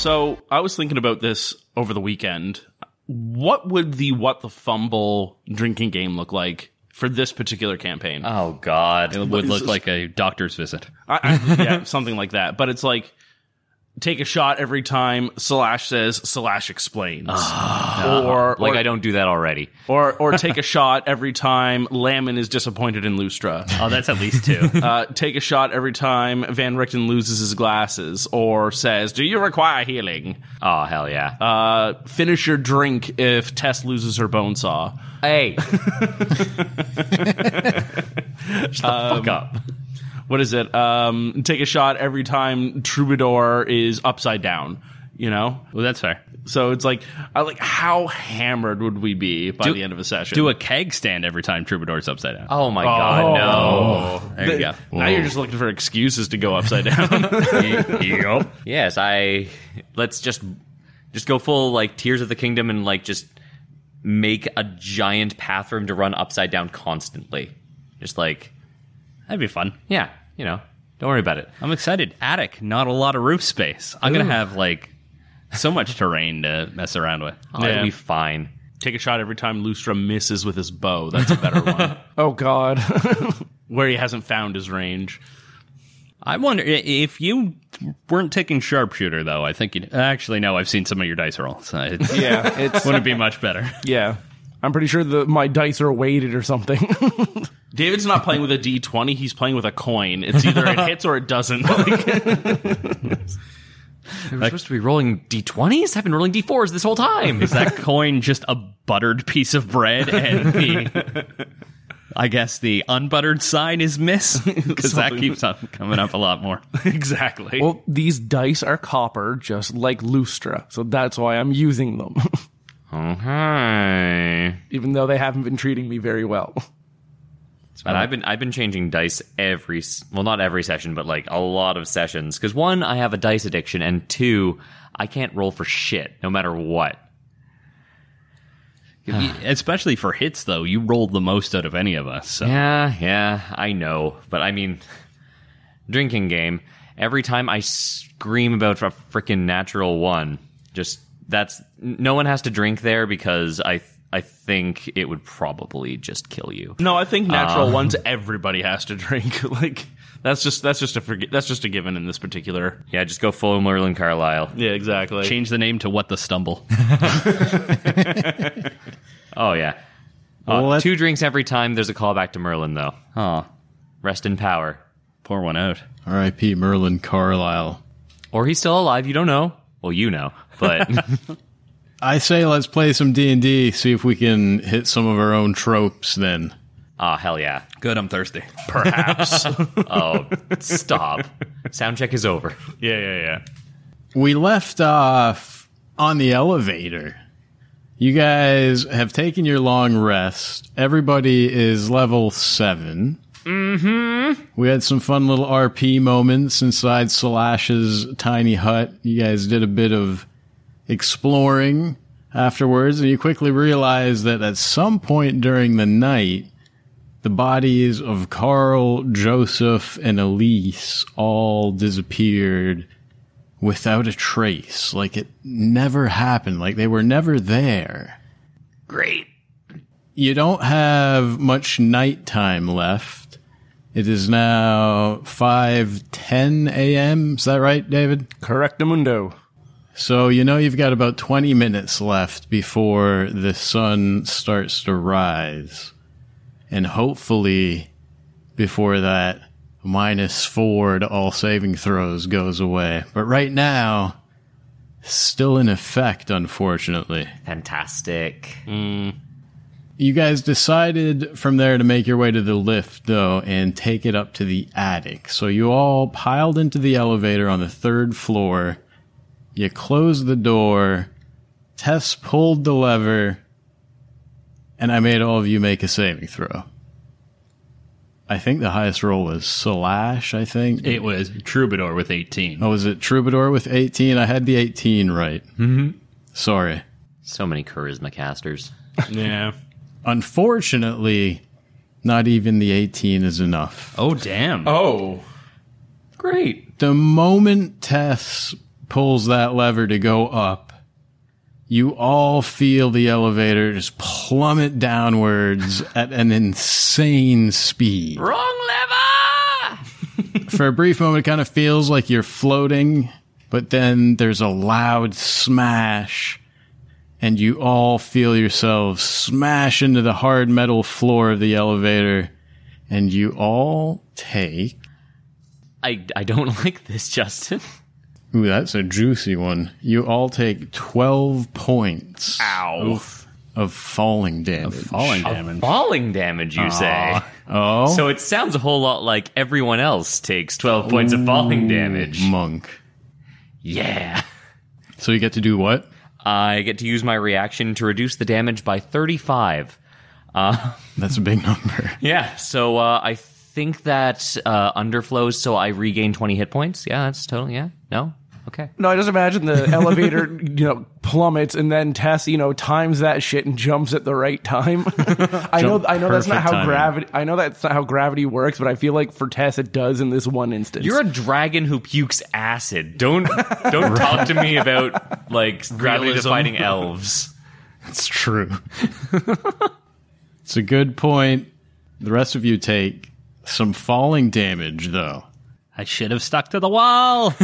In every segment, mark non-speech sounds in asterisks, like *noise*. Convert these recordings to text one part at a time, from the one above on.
So I was thinking about this over the weekend. What would the what the fumble drinking game look like for this particular campaign? Oh God. It would look like a doctor's visit. I, I, yeah, something like that. But it's like take a shot every time Slash says Slash explains, or like or, I don't do that already. or or *laughs* take a shot every time Lamon is disappointed in Lustra. Oh, that's at least two. *laughs* Uh, take a shot every time Van Richten loses his glasses, or says, "Do you require healing?" Oh hell yeah. Uh, finish your drink if Tess loses her bone saw. hey. *laughs* Fuck up. What is it? Um, take a shot every time Troubadour is upside down. You know, well, that's fair. so it's like, I like how hammered would we be by Do- the end of a session? Do a keg stand every time Troubadour's upside down. Oh my God. No. there you go. Now you're just looking for excuses to go upside down. *laughs* yep. Yes, I. Let's just just go full like Tears of the Kingdom and like just make a giant path for him to run upside down constantly. Just like That'd be fun. yeah, you know. Don't worry about it. I'm excited. Attic, not a lot of roof space. I'm gonna have like so much terrain to mess around with. Oh, Yeah. It'll be fine. take a shot every time Lustra misses with his bow. That's a better one. *laughs* Oh God. *laughs* Where he hasn't found his range. I wonder if you weren't taking sharpshooter though. I think you actually no. I've seen some of your dice rolls. Uh, It *laughs* yeah, it's wouldn't be much better. yeah. I'm pretty sure the my dice are weighted or something. David's not playing with a D20, he's playing with a coin. It's either it *laughs* hits or it doesn't. *laughs* We're supposed to be rolling d20s. I've been rolling d4s this whole time. Is that coin just a buttered piece of bread and the I guess the unbuttered side is miss because *laughs* that keeps on coming up a lot more. exactly. well, these dice are copper, just like Lustra, so that's why I'm using them, okay. even though they haven't been treating me very well. But I've been I've been changing dice every well not every session but like a lot of sessions because one I have a dice addiction and two I can't roll for shit no matter what. *sighs* Especially for hits though, you rolled the most out of any of us. So. Yeah, yeah, I know, but I mean, drinking game. Every time I scream about a freaking natural one, just that's no one has to drink there because I I think it would probably just kill you. no, I think natural ones everybody has to *laughs* drink. like that's just that's just a forget that's just a given in this particular. Yeah, just go full Merlin Carlisle. Yeah, exactly. Change the name to what the stumble. *laughs* *laughs* Oh yeah, uh, let- two drinks every time. There's a callback to Merlin though. Oh, Rest in power, pour one out. R.I.P. Merlin Carlisle. or he's still alive. You don't know. Well, you know, but I say let's play some D and D. See if we can hit some of our own tropes. Then ah, hell yeah. Good, I'm thirsty. Perhaps. *laughs* Oh, stop. Sound check is over. yeah, yeah, yeah. we left off on the elevator. You guys have taken your long rest. Everybody is level 7 Mm-hmm. We had some fun little RP moments inside Slash's tiny hut. You guys did a bit of exploring afterwards, and you quickly realize that at some point during the night, the bodies of Carl, Joseph, and Elise all disappeared without a trace. Like it never happened. Like they were never there. Great. You don't have much nighttime left. It is now 5:10 a.m. Is that right, David? Correctamundo. So you know you've got about 20 minutes left before the sun starts to rise. And hopefully before that minus 4 to all saving throws goes away. But right now still in effect unfortunately. Fantastic. Mm. You guys decided from there to make your way to the lift, though, and take it up to the attic. So you all piled into the elevator on the third floor. You closed the door. Tess pulled the lever. And I made all of you make a saving throw. I think the highest roll was Slash, I think. It was Troubadour with 18. Oh, was it Troubadour with 18? I had the 18 right. Mm-hmm. Sorry. So many charisma casters. Yeah. *laughs* Unfortunately, not even the 18 is enough. Oh, damn. Oh. Great. The moment Tess pulls that lever to go up, you all feel the elevator just plummet downwards *laughs* at an insane speed. Wrong lever! *laughs* For a brief moment, it kind of feels like you're floating, but then there's a loud smash, and you all feel yourselves smash into the hard metal floor of the elevator, and you all take. I, I don't *laughs* like this, Justin. Ooh, that's a juicy one. You all take 12 points Ow. of falling damage. Of Falling damage. Of Falling damage, you say? Oh, So it sounds a whole lot like everyone else takes 12 points of falling damage. monk. Yeah. So you get to do what? I get to use my reaction to reduce the damage by 35. *laughs* That's a big number. Yeah, so uh, I think that uh, underflows, so I regain 20 hit points. Yeah, that's totally, yeah. No? Okay. No, I just imagine the *laughs* elevator, you know, plummets and then Tess, you know, times that shit and jumps at the right time. *laughs* I know, I know that's not perfect how timing. gravity. I know that's not how gravity works, but I feel like for Tess it does in this one instance. You're a dragon who pukes acid. Don't don't *laughs* talk to me about like gravity Realism. defying elves. It's true. it's a good point. The rest of you take some falling damage, though. I should have stuck to the wall.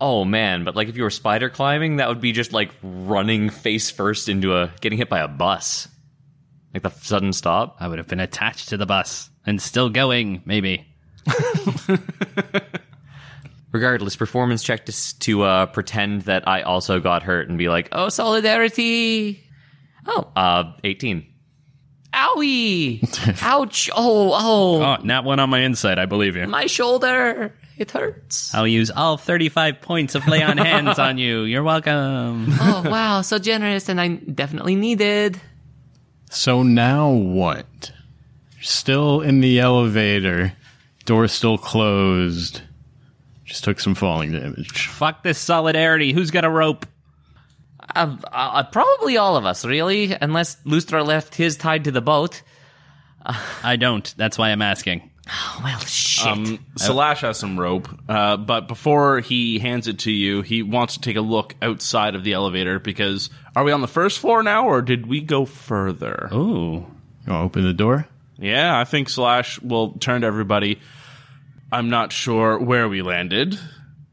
Oh man, but like if you were spider climbing, that would be just like running face first into a getting hit by a bus. Like the sudden stop. I would have been attached to the bus and still going, maybe. *laughs* Regardless, performance check to, to uh, pretend that I also got hurt and be like, oh, solidarity. Oh, uh, 18. Owie! *laughs* Ouch! Oh, oh, Oh, not one on my inside. I believe you. my shoulder. It hurts. I'll use all 35 points of lay on hands on you. You're welcome. *laughs* oh, wow, so generous, and I definitely needed. So now what? Still in the elevator. Door still closed. Just took some falling damage. Fuck this solidarity. Who's got a rope? Uh, uh, probably all of us, really, unless Lustra left his tied to the boat. I don't. That's why I'm asking. Oh, well, shit. Um, Slash has some rope, uh, but before he hands it to you, he wants to take a look outside of the elevator because are we on the first floor now, or did we go further? Ooh. You want to open the door? Yeah, I think Slash will turn to everybody. I'm not sure where we landed,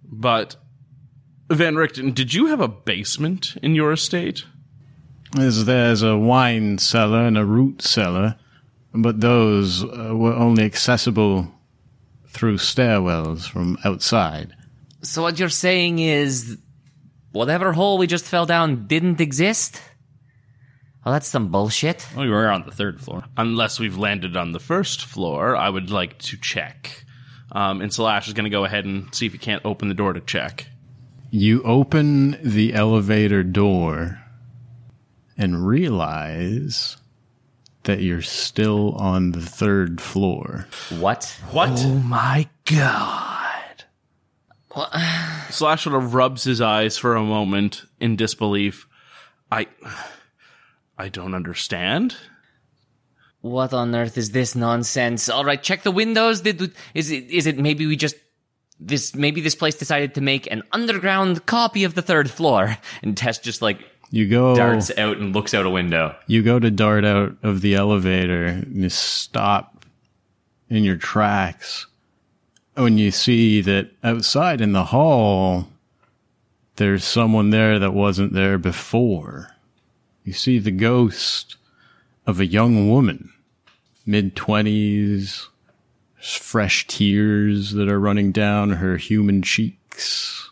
but Van Richten, did you have a basement in your estate? There's, there's a wine cellar and a root cellar, but those uh, were only accessible through stairwells from outside. so what you're saying is whatever hole we just fell down didn't exist? Well, that's some bullshit. We were on the third floor. Unless we've landed on the first floor, I would like to check. Um, and Slash is going to go ahead and see if he can't open the door to check. You open the elevator door and realize that you're still on the third floor. What? What? oh my god! *sighs* Slash sort of rubs his eyes for a moment in disbelief. I, I don't understand. What on earth is this nonsense? All right, check the windows. Did is it is it maybe we just this maybe this place decided to make an underground copy of the third floor? And Tess just like You go darts out and looks out a window. you go to dart out of the elevator and you stop in your tracks when you see that outside in the hall there's someone there that wasn't there before. You see the ghost of a young woman, mid twenties, fresh tears that are running down her human cheeks.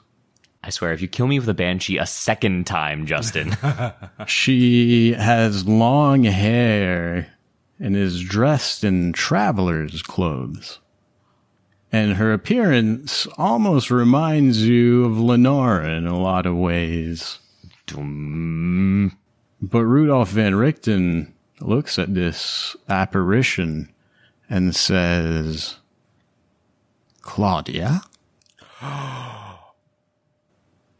I swear, if you kill me with a banshee a second time, Justin, *laughs* She has long hair and is dressed in traveler's clothes. And her appearance almost reminds you of Lenara in a lot of ways. But Rudolph Van Richten looks at this apparition and says, Claudia? *gasps* *gasps* *gasps*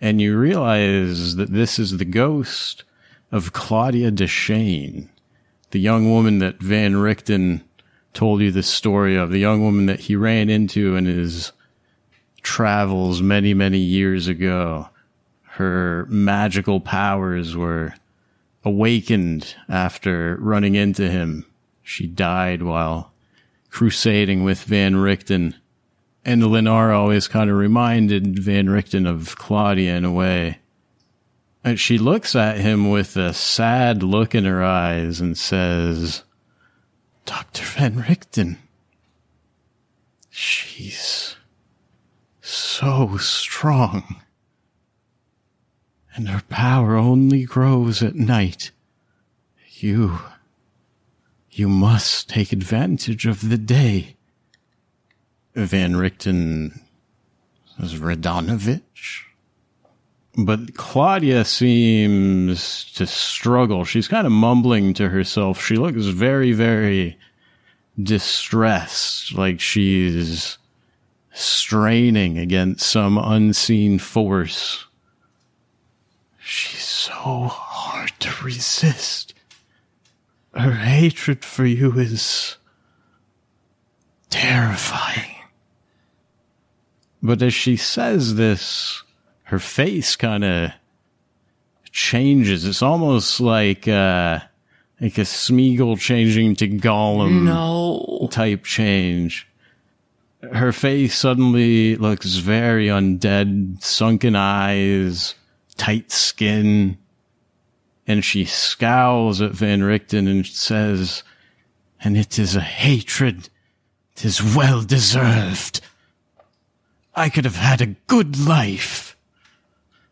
and you realize that this is the ghost of Claudia Deshane, the young woman that Van Richten told you the story of, the young woman that he ran into in his travels many, many years ago. Her magical powers were awakened after running into him. She died while crusading with Van Richten. And Lenara always kind of reminded Van Richten of Claudia in a way. And she looks at him with a sad look in her eyes and says, Dr. Van Richten, she's so strong. And her power only grows at night. You, you must take advantage of the day. Van Richten was Radonovich. But Claudia seems to struggle. She's kind of mumbling to herself. She looks very, very distressed, like she's straining against some unseen force. She's so hard to resist. Her hatred for you is terrifying. But as she says this, her face kind of changes. It's almost like uh, like a Smeagol changing to Gollum No. type change. Her face suddenly looks very undead, sunken eyes, tight skin, and she scowls at Van Richten and says, "And it is a hatred. It is well deserved. I could have had a good life."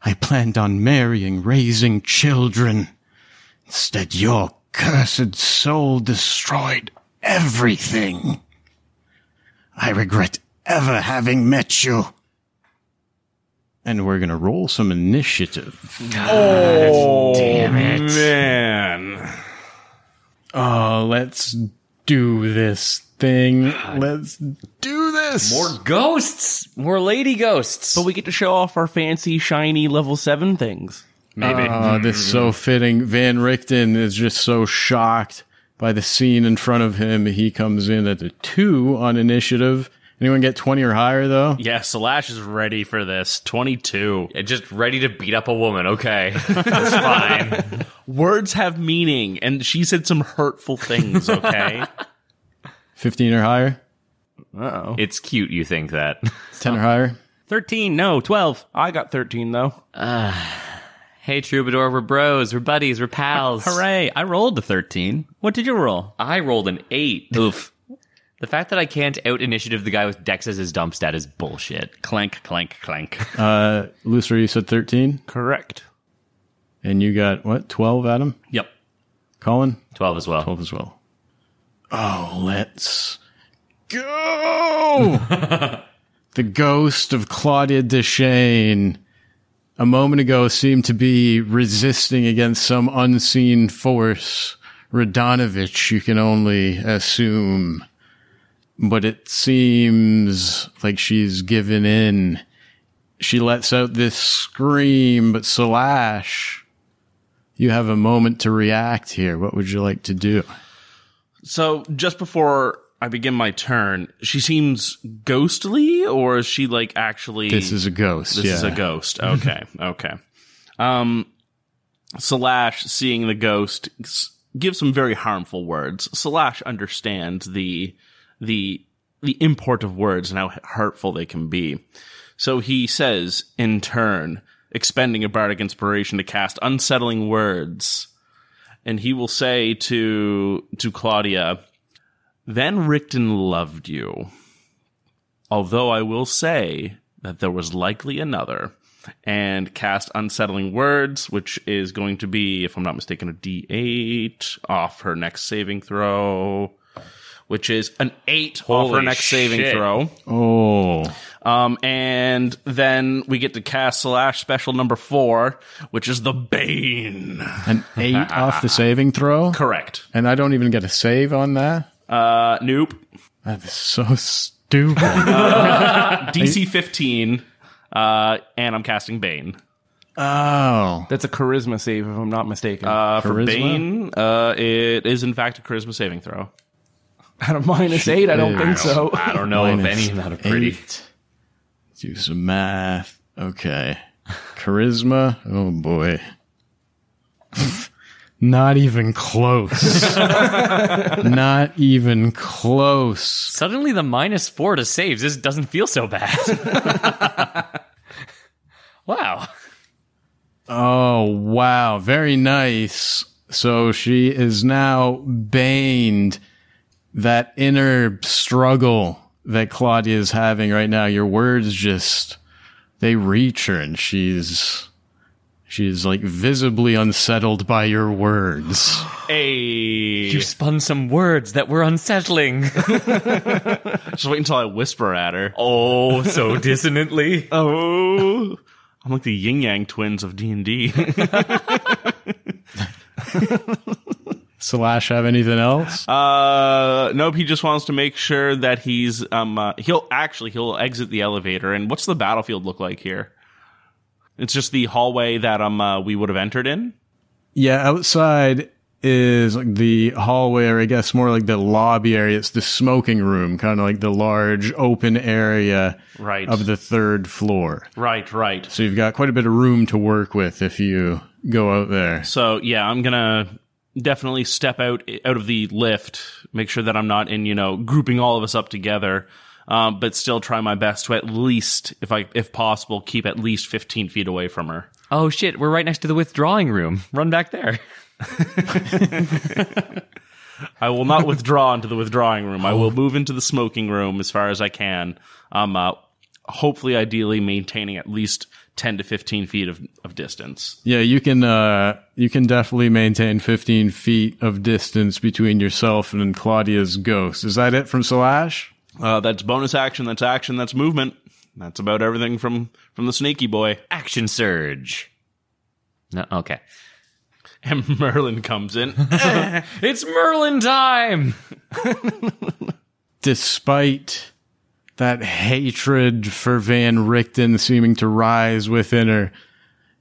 I planned on marrying, raising children. Instead, your cursed soul destroyed everything. I regret ever having met you. And we're gonna roll some initiative. Oh, damn it. Man. Oh, let's do this thing. Let's do this. More ghosts. More lady ghosts. But we get to show off our fancy, shiny level 7 things. Maybe. Oh, this is so fitting. Van Richten is just so shocked by the scene in front of him. He comes in at a two on initiative. Anyone get 20 or higher though? Yeah, Slash is ready for this. 22. Yeah, just ready to beat up a woman. Okay. *laughs* That's fine. *laughs* Words have meaning, and she said some hurtful things, okay? *laughs* 15 or higher? Uh-oh. It's cute you think that. *laughs* 10 or higher? 13, no, 12. I got 13, though. *sighs* hey, Troubadour, we're bros, we're buddies, we're pals. *laughs* Hooray! I rolled a 13. What did you roll? I rolled an eight. Oof. The fact that I can't out initiative the guy with Dex as his dump stat is bullshit. Clank, clank, clank. *laughs* Uh, Lucer, you said 13? Correct. And you got what? 12, Adam? yep. Colin? 12 as well. 12 as well. Oh, let's go! *laughs* the ghost of Claudia Deschain a moment ago seemed to be resisting against some unseen force. Radonovich, you can only assume. But it seems like she's given in. She lets out this scream, but Slash, you have a moment to react here. What would you like to do? So, just before I begin my turn, she seems ghostly, or is she like actually. This is a ghost. This yeah. is a ghost. Okay, *laughs* okay. Um, Slash, seeing the ghost, gives some very harmful words. Slash understands the the the import of words and how hurtful they can be. So he says, in turn, expending a bardic inspiration to cast unsettling words, and he will say to to Claudia, "Van Richten loved you." although I will say that there was likely another, and cast Unsettling Words, which is going to be, if I'm not mistaken, a D8 off her next saving throw, which is an 8 off her Holy next saving throw. Oh, Um, and then we get to cast Slash Special number 4, which is the Bane. an eight *laughs* off the saving throw, Correct. and I don't even get a save on that. Uh, nope. That is so stupid. *laughs* *laughs* DC 15, uh, and I'm casting Bane. oh, That's a charisma save, if I'm not mistaken. Uh, for Charisma? Bane, uh, it is in fact a charisma saving throw. At a minus eight, I don't think so. I don't know if any of that are pretty. eight. Do some math. Okay. Charisma. Oh boy. *laughs* Not even close. *laughs* Not even close. Suddenly, the minus four to saves this doesn't feel so bad. *laughs* wow. Oh, wow. Very nice. So she is now baned that inner struggle that Claudia is having right now. Your words just, they reach her and she's, she's like visibly unsettled by your words. Hey, You spun some words that were unsettling. *laughs* just wait until I whisper at her. oh, so dissonantly. Oh, I'm like the yin yang twins of D and D. *laughs* Slash have anything else? Uh, nope. He just wants to make sure that he's um. Uh, he'll actually he'll exit the elevator. And what's the battlefield look like here? It's just the hallway that um uh, we would have entered in. Yeah, outside is like the hallway, or I guess more like the lobby area. It's the smoking room, kind of like the large open area Right. of the third floor. Right. Right. So you've got quite a bit of room to work with if you go out there. So yeah, I'm gonna definitely step out out of the lift, make sure that I'm not in, you know, grouping all of us up together, um, but still try my best to at least, if I, if possible, keep at least 15 feet away from her. Oh shit, we're right next to the withdrawing room. Run back there. *laughs* I will not withdraw into the withdrawing room. I will move into the smoking room as far as I can. Um, uh, hopefully, ideally, maintaining at least 10 to 15 feet of, of distance. Yeah, you can uh you can definitely maintain 15 feet of distance between yourself and Claudia's ghost. Is that it from Slash? Uh, that's bonus action. That's action. That's movement. That's about everything from from the sneaky boy. Action surge. No, okay. *laughs* And Merlin comes in. *laughs* It's Merlin time. Despite that hatred for Van Richten seeming to rise within her,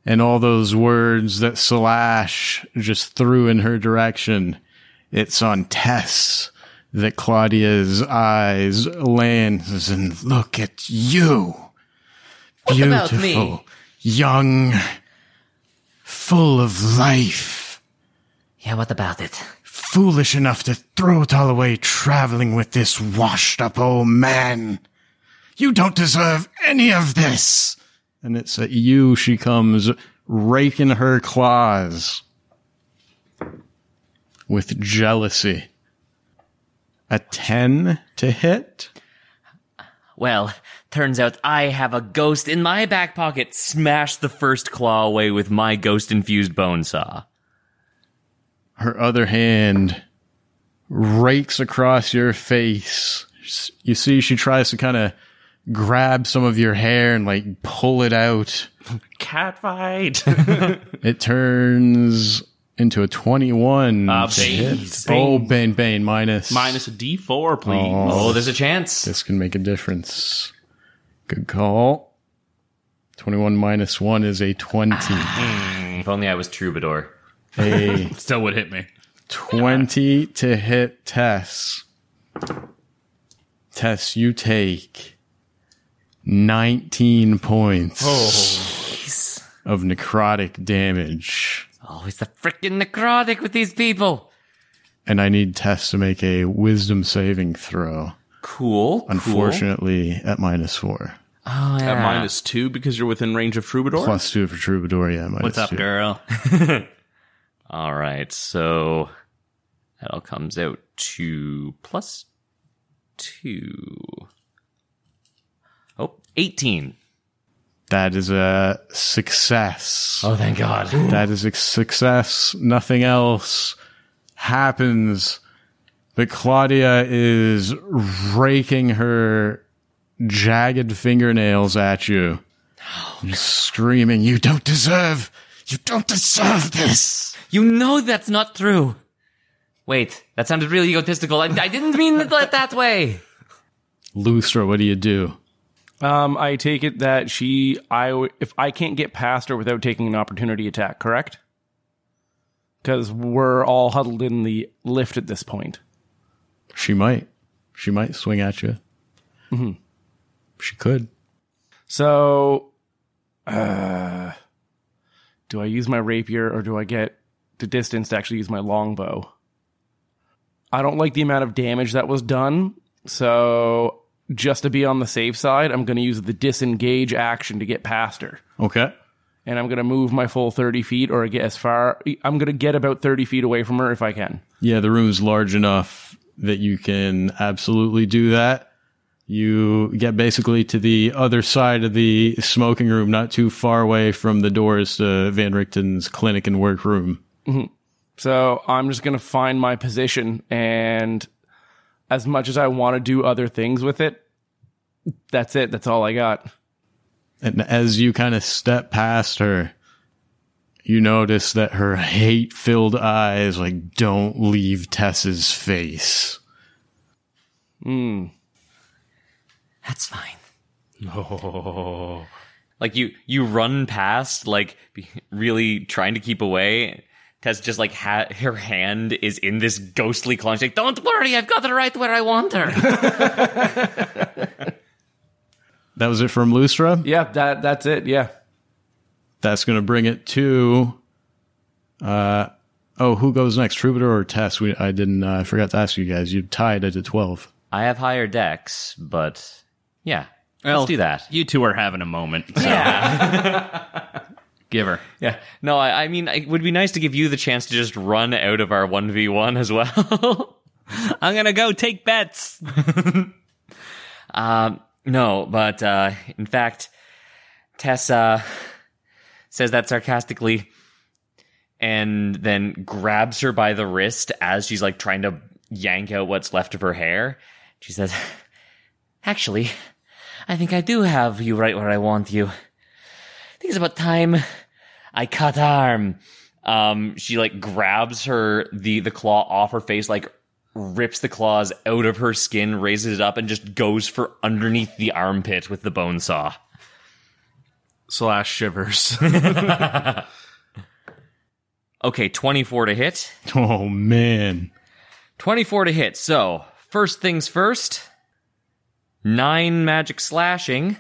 and all those words that Slash just threw in her direction, it's on Tess that Claudia's eyes lands and look at you. about Beautiful, young, full of life. Yeah, what about it? Foolish enough to throw it all away traveling with this washed up old man. You don't deserve any of this. And it's at you she comes raking her claws with jealousy. A 10 to hit? Well, turns out I have a ghost in my back pocket. Smash the first claw away with my ghost infused bone saw. Her other hand rakes across your face. You see, she tries to kind of grab some of your hair and like pull it out. *laughs* Cat fight. *laughs* It turns into a 21. Uh, Bane. Oh, Bane, Bane, minus. Minus a D4, please. Oh, there's a chance. This can make a difference. Good call. 21 minus 1 is a 20. If only I was Troubadour. A Still would hit me. 20 to hit Tess. Tess, you take 19 points oh, of necrotic damage. Oh, Always the frickin' necrotic with these people. And I need Tess to make a wisdom saving throw. Cool. Unfortunately, at minus 4. Oh, yeah. At minus two because you're within range of Troubadour. Plus 2 for Troubadour, yeah. Minus What's up, two. girl? *laughs* All right, so that all comes out to plus two. Oh, 18. That is a success. Oh, thank God. *gasps* That is a success. Nothing else happens. But Claudia is raking her jagged fingernails at you. Oh, and screaming, You don't deserve, you don't deserve this. You know that's not true. Wait, that sounded really egotistical. I, I didn't mean it that, that way. Lustra, what do you do? Um, I take it that she, I, w- if I can't get past her without taking an opportunity attack, correct? Because we're all huddled in the lift at this point. She might. She might swing at you. Mm-hmm. She could. So, uh, do I use my rapier or do I get to distance to actually use my longbow? I don't like the amount of damage that was done. So, just to be on the safe side, I'm going to use the disengage action to get past her. Okay. And I'm going to move my full 30 feet or get as far. I'm going to get about 30 feet away from her if I can. Yeah, the room's large enough that you can absolutely do that. You get basically to the other side of the smoking room, not too far away from the doors to Van Richten's clinic and workroom. So I'm just going to find my position. And as much as I want to do other things with it, that's it. That's all I got. And as you kind of step past her, you notice that her hate filled eyes like don't leave Tess's face. Hmm. That's fine. No. Like you, you run past, like really trying to keep away. Tess just like ha- her hand is in this ghostly claw. She's like, "Don't worry, I've got her right where I want her." *laughs* That was it from Lustra. Yeah, that that's it. Yeah. That's going to bring it to. Uh, oh, who goes next, Troubadour or Tess? We, I didn't. Uh, I forgot to ask you guys. You tied it at twelve. I have higher Dex, but yeah, Well, let's do that. You two are having a moment. So give *laughs* *laughs* her. Yeah. No, I, I mean, it would be nice to give you the chance to just run out of our one v one as well. *laughs* I'm gonna go take bets. *laughs* Um, no, but uh, in fact, Tessa says that sarcastically and then grabs her by the wrist as she's like trying to yank out what's left of her hair. She says, *laughs* Actually, I think I do have you right where I want you. I think it's about time I cut arm. Um, she like grabs her the the claw off her face, like rips the claws out of her skin, raises it up, and just goes for underneath the armpit with the bone saw. Slash shivers. *laughs* Okay, 24 to hit. Oh man. 24 to hit. So, first things first, nine magic slashing.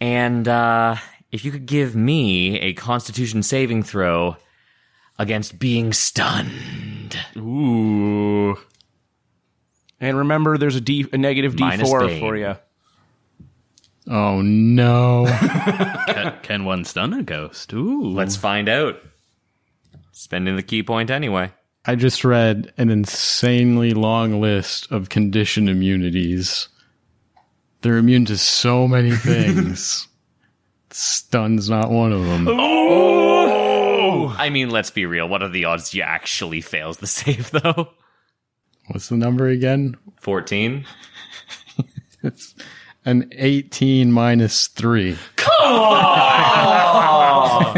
And uh, if you could give me a constitution saving throw against being stunned. Ooh. And remember, there's a D, a negative Minus D4 Bane. for you. Oh no. *laughs* can, can one stun a ghost? Ooh. Let's find out. Spending the ki point anyway. I just read an insanely long list of condition immunities. They're immune to so many *laughs* things. Stun's not one of them. I mean, let's be real. What are the odds you actually fails the save, though? What's the number again? 14? It's an 18 minus 3. Come on!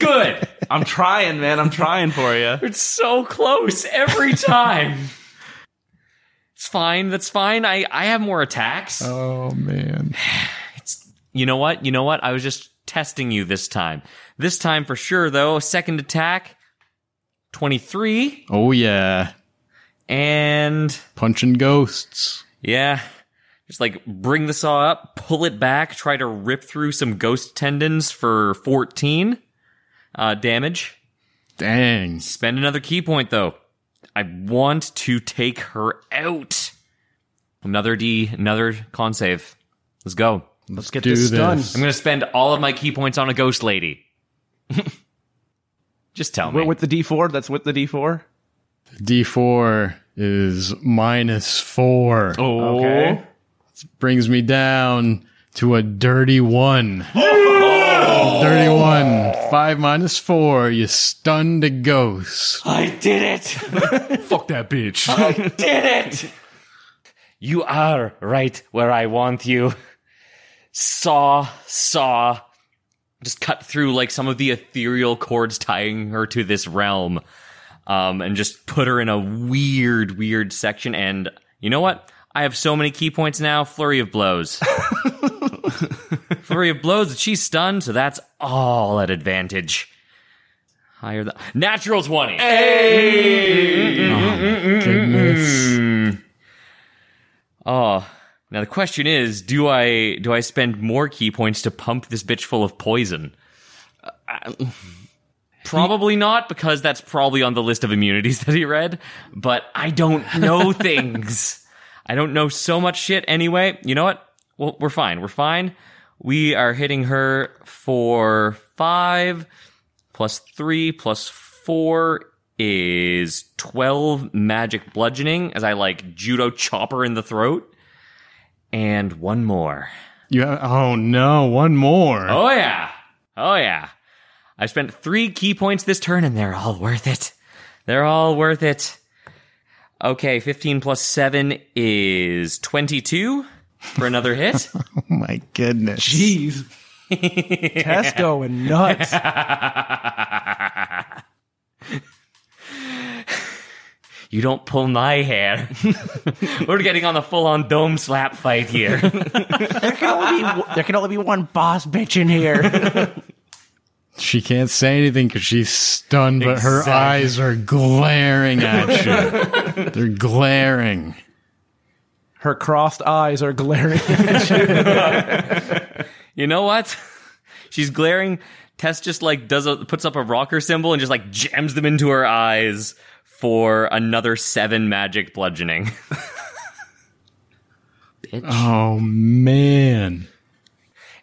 Good! I'm trying, man. I'm trying for you. It's so close every time. it's fine. That's fine. I, I have more attacks. Oh man. You know what? You know what? I was just testing you this time. This time for sure, though. Second attack, 23. Oh yeah. And Punching ghosts. yeah, just like bring the saw up, pull it back, try to rip through some ghost tendons for 14 uh, damage. Dang. Spend another ki point though. I want to take her out. Another D, another con save. Let's go. Let's get Do this done. I'm gonna spend all of my ki points on a ghost lady. *laughs* Just tell me. With with the D4, that's with the D4. D4 is minus 4. Oh. Okay. Brings me down to a dirty 1. *gasps* dirty 1. 5 minus 4. You stunned a ghost. I did it! *laughs* Fuck that bitch. I did it! You are right where I want you. Saw, saw. Just cut through like some of the ethereal cords tying her to this realm. Um, and just put her in a weird, weird section. And you know what? I have so many ki points now. Flurry of blows. *laughs* Flurry of blows. That she's stunned, so that's all at advantage. Higher than natural twenty. Goodness. Oh, Now the question is, do I do I spend more ki points to pump this bitch full of poison? Uh, probably not, because that's probably on the list of immunities *laughs* that he read. But I don't know *laughs* things. I don't know so much shit anyway. You know what? Well, we're fine. We're fine. We are hitting her for five plus three plus four is 12 magic bludgeoning as I like judo chopper in the throat. And one more. You have, oh no, one more. Oh yeah. Oh yeah. I spent three ki points this turn and they're all worth it. They're all worth it. Okay, 15 plus 7 is 22 for another hit. *laughs* Oh my goodness. Jeez. *laughs* Tess going nuts. *laughs* you don't pull my hair. *laughs* We're getting on the full on dome slap fight here. *laughs* there, can only be, there can only be one boss bitch in here. *laughs* She can't say anything because she's stunned, but her Exactly. eyes are glaring at you. They're glaring. Her crossed eyes are glaring. At you. You know what? She's glaring. Tess just like does a puts up a rocker symbol and just like jams them into her eyes for another seven magic bludgeoning. *laughs* Bitch. Oh man.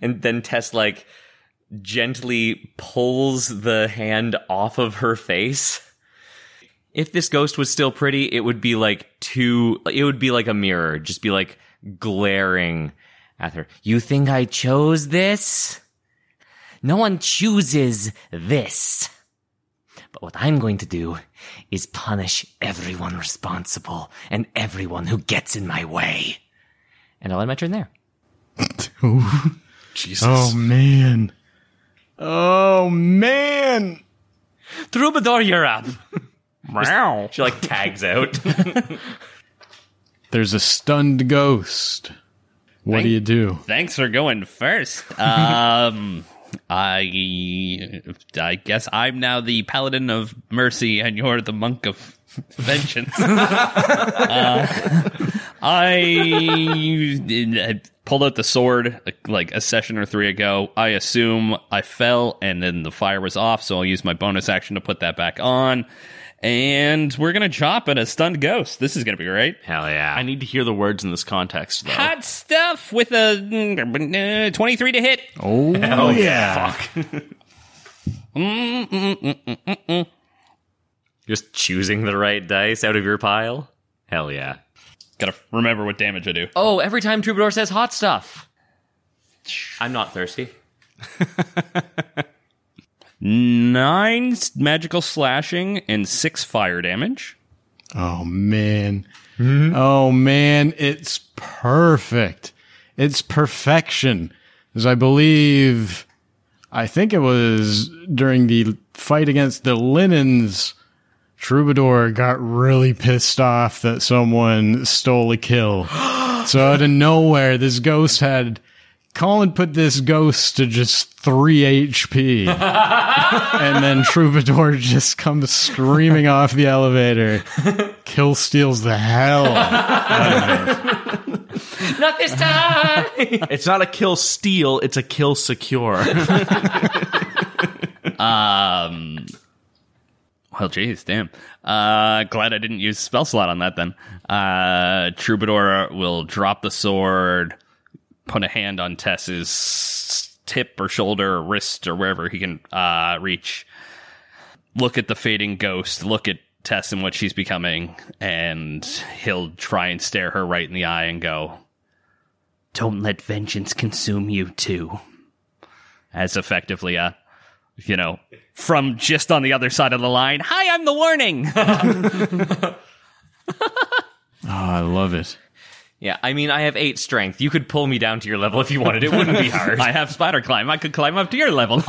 And then Tess like gently pulls the hand off of her face. If this ghost was still pretty, it would be like two, it would be like a mirror, just be like glaring at her. You think I chose this? No one chooses this. But what I'm going to do is punish everyone responsible and everyone who gets in my way. And I'll end my turn there. *laughs* Jesus. Oh man. Oh man. Troubadour, you're up. *laughs* Meow. She like tags out. *laughs* There's a stunned ghost. What do you do? Thanks for going first. Um, I I guess I'm now the paladin of mercy, and you're the monk of *laughs* vengeance. *laughs* Uh, I, I pulled out the sword like a session or three ago. I assume I fell, and then the fire was off, so I'll use my bonus action to put that back on. And we're gonna chop at a stunned ghost. This is gonna be great. Hell yeah. I need to hear the words in this context, though. Hot stuff with a uh, 23 to hit. Oh *laughs* Hell yeah. Fuck. Just choosing the right dice out of your pile? Hell yeah. Gotta remember what damage I do. Oh, every time Troubadour says hot stuff. I'm not thirsty. *laughs* Nine magical slashing and six fire damage. Oh man. Oh man, it's perfect. It's perfection. As I believe I think it was during the fight against the Linens Troubadour got really pissed off that someone stole a kill. *gasps* so out of nowhere, this ghost had Colin put this ghost to just three HP. *laughs* and then Troubadour just comes screaming off the elevator. Kill steals the hell. Not this time! It's not a kill steal, it's a kill secure. *laughs* Um. Well, geez, damn. Uh, glad I didn't use spell slot on that then. Uh, Troubadour will drop the sword, put a hand on Tess's tip or shoulder or wrist or wherever he can uh, reach. Look at the fading ghost. Look at Tess and what she's becoming, and he'll try and stare her right in the eye and go, "Don't let vengeance consume you too." As effectively, uh, you know, from just on the other side of the line. Hi, I'm the warning. Oh, *laughs* I love it. Yeah, I mean, I have eight strength. You could pull me down to your level if you wanted. It wouldn't be *laughs* hard. I have spider climb. I could climb up to your level. *laughs*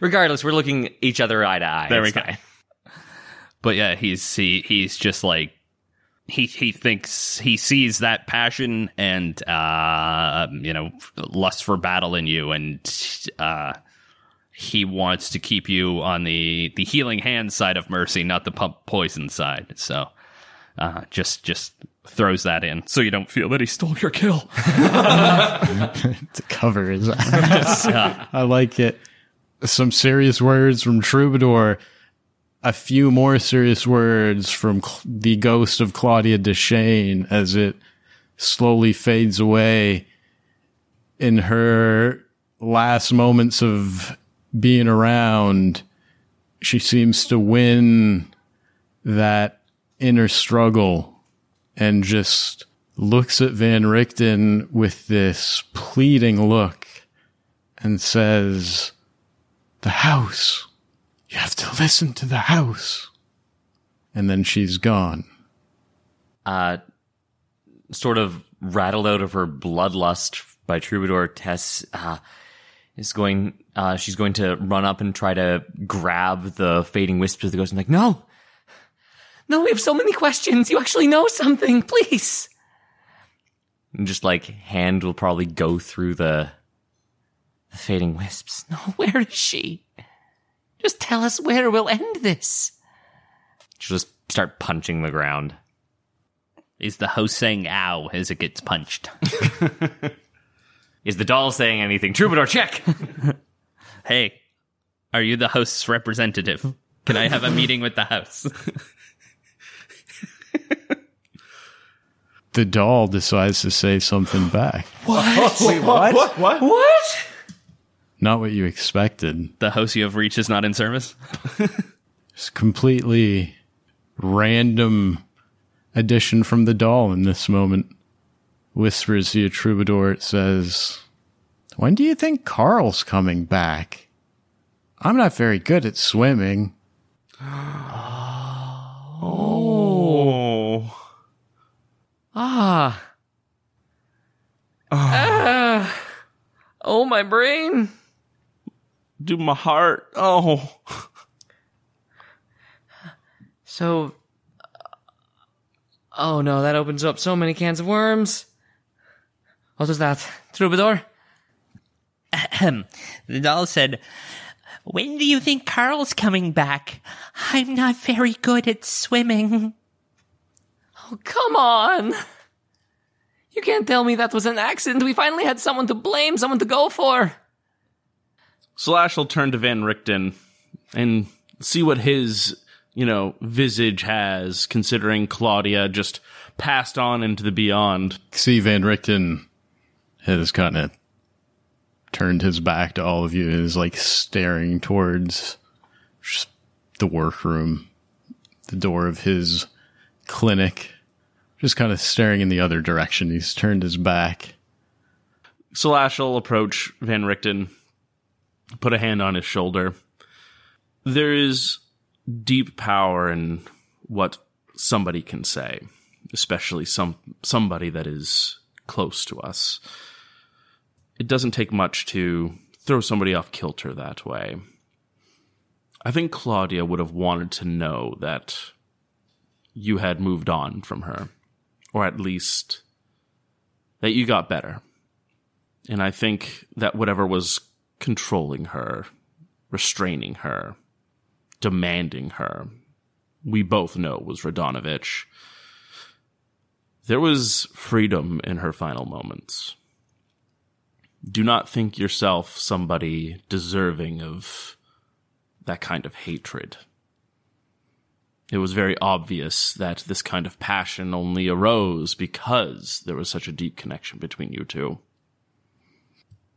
Regardless, we're looking each other eye to eye. There we It's go. fine. but yeah, he's he he's just like he he thinks he sees that passion and uh you know lust for battle in you and uh he wants to keep you on the the healing hand side of mercy not the pump poison side so uh just just throws that in so you don't feel that he stole your kill. *laughs* to cover his *laughs* ass. I like it. Some serious words from Troubadour. A few more serious words from Cl- the ghost of Claudia Deshane as it slowly fades away in her last moments of being around. She seems to win that inner struggle and just looks at Van Richten with this pleading look and says, The house. You have to listen to the house. And then she's gone. uh, sort of rattled out of her bloodlust by Troubadour, Tess uh, is going. Uh, she's going to run up and try to grab the fading wisps of the ghost. and like, no, no, we have so many questions. You actually know something, please. And just like hand will probably go through the the fading wisps. No, where is she? Just tell us where we'll end this. She'll just start punching the ground. Is the host saying ow as it gets punched? *laughs* Is the doll saying anything? Troubadour, check. *laughs* hey, are you the host's representative? Can I have a meeting with the house? *laughs* The doll decides to say something back. what? What? What? What? Not what you expected. the host you have reached is not in service? *laughs* It's completely random addition from the doll in this moment. Whispers to a troubadour. It says, When do you think Carl's coming back? I'm not very good at swimming. *gasps* *gasps* Oh. Ah. Ah. Oh, my brain. Do my heart. Oh. So. Oh no, that opens up so many cans of worms. What was that? Troubadour? Ahem. The doll said, When do you think Carl's coming back? I'm not very good at swimming. Oh, come on. You can't tell me that was an accident. We finally had someone to blame, someone to go for. Slash will turn to Van Richten and see what his, you know, visage has, considering Claudia just passed on into the beyond. See, Van Richten has kind of turned his back to all of you and is like staring towards the workroom, the door of his clinic, just kind of staring in the other direction. He's turned his back. Slash will approach Van Richten, put a hand on his shoulder. There is deep power in what somebody can say, especially some somebody that is close to us. It doesn't take much to throw somebody off kilter that way. I think Claudia would have wanted to know that you had moved on from her, or at least that you got better. And I think that whatever was controlling her, restraining her, demanding her, we both know was Radonovich. There was freedom in her final moments. Do not think yourself somebody deserving of that kind of hatred. It was very obvious that this kind of passion only arose because there was such a deep connection between you two.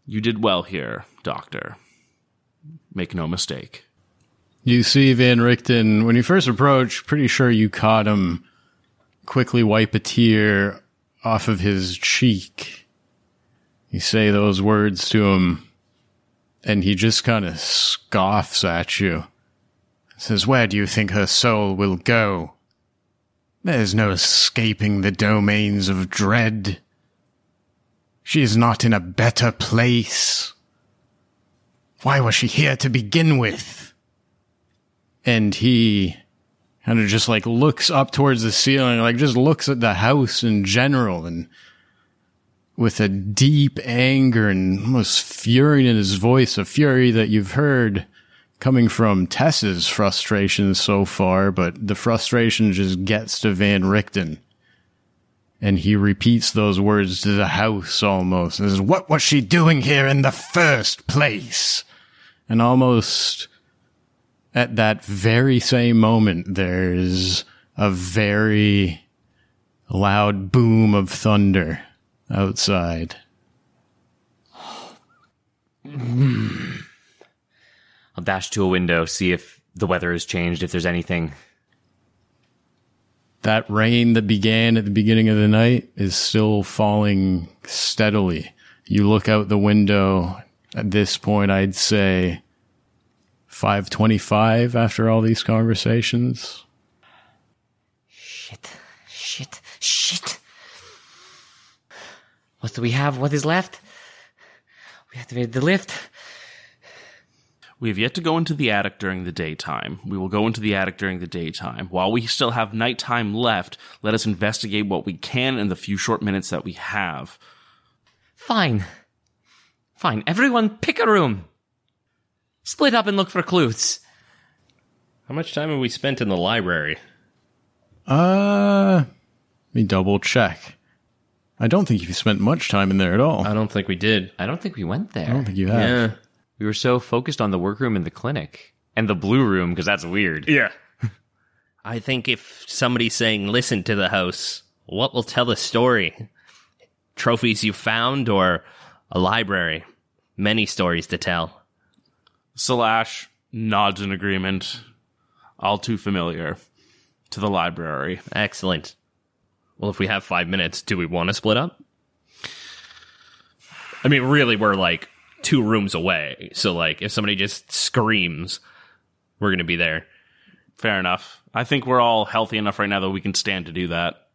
You did well here, Doctor. Make no mistake. You see Van Richten, when you first approach, pretty sure you caught him quickly wipe a tear off of his cheek. You say those words to him, and he just kind of scoffs at you. Says, Where do you think her soul will go? There's no escaping the domains of dread. She is not in a better place. Why was she here to begin with? And he kind of just like looks up towards the ceiling, like just looks at the house in general and with a deep anger and almost fury in his voice, a fury that you've heard coming from Tess's frustration so far, but the frustration just gets to Van Richten. and he repeats those words to the house almost. Says, "What was she doing here in the first place?" And almost at that very same moment, there's a very loud boom of thunder outside. Hmm. I'll dash to a window, see if the weather has changed, if there's anything. That rain that began at the beginning of the night is still falling steadily. You look out the window at this point, I'd say 525 after all these conversations. Shit, shit, shit. What do we have? What is left? We activated the lift. We have yet to go into the attic during the daytime. We will go into the attic during the daytime. While we still have nighttime left, let us investigate what we can in the few short minutes that we have. Fine. Fine. Everyone pick a room. Split up and look for clues. How much time have we spent in the library? Uh, let me double check. I don't think you spent much time in there at all. I don't think we did. I don't think we went there. I don't think you have. Yeah. We were so focused on the workroom and the clinic and the blue room because that's weird. Yeah. *laughs* I think if somebody's saying, listen to the house, what will tell the story? Trophies you found or a library? Many stories to tell. Slash nods in agreement. All too familiar to the library. Excellent. Well, if we have five minutes, do we want to split up? I mean, really, we're like two rooms away. So, like, if somebody just screams, we're going to be there. Fair enough. I think we're all healthy enough right now that we can stand to do that.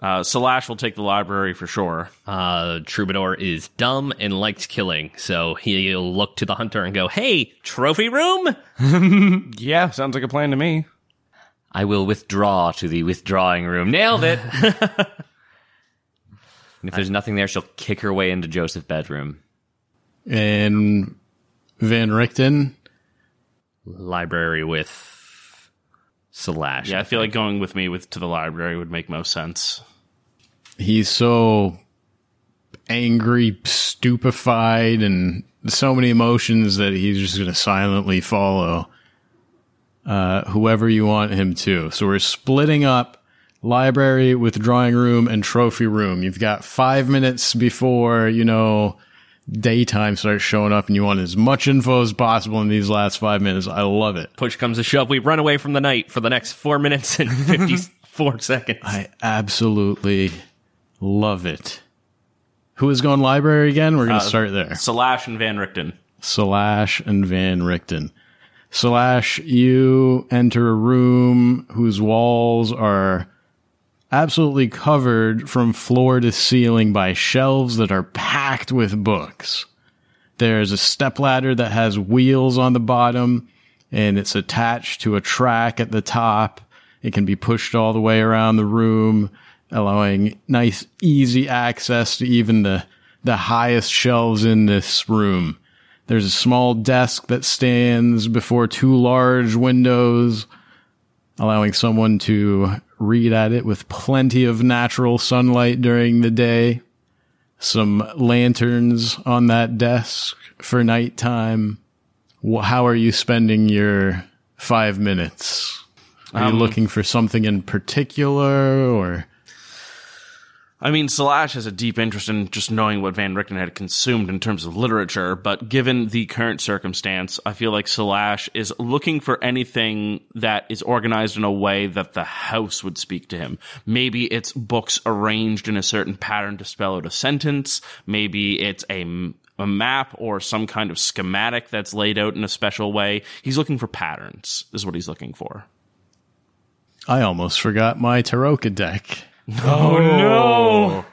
Uh, Salash will take the library for sure. Uh, Troubadour is dumb and likes killing. So he'll look to the hunter and go, Hey, trophy room? *laughs* Yeah, sounds like a plan to me. I will withdraw to the withdrawing room. Nailed it. *laughs* and if there's nothing there, she'll kick her way into Joseph's bedroom. And Van Richten, Library with Slash. Yeah, I feel like going with me with to the library would make most sense. he's so angry, stupefied, and so many emotions that he's just going to silently follow uh, whoever you want him to. So we're splitting up library with drawing room and trophy room. You've got five minutes before, you know, daytime starts showing up and you want as much info as possible in these last five minutes. I love it. Push comes to shove. We run away from the night for the next four minutes and *laughs* 54 seconds. I absolutely love it. Who is going library again? We're going to uh, start there. Salash and Van Richten. Slash and Van Richten. Slash, you enter a room whose walls are absolutely covered from floor to ceiling by shelves that are packed with books. There's a stepladder that has wheels on the bottom and it's attached to a track at the top. It can be pushed all the way around the room, allowing nice, easy access to even the, the highest shelves in this room. There's a small desk that stands before two large windows, allowing someone to read at it with plenty of natural sunlight during the day. Some lanterns on that desk for nighttime. How are you spending your five minutes? Are you um, looking for something in particular or? I mean, Slash has a deep interest in just knowing what Van Richten had consumed in terms of literature, but given the current circumstance, I feel like Slash is looking for anything that is organized in a way that the house would speak to him. Maybe it's books arranged in a certain pattern to spell out a sentence. Maybe it's a, a map or some kind of schematic that's laid out in a special way. He's looking for patterns, is what he's looking for. I almost forgot my Tarokka deck. Oh no!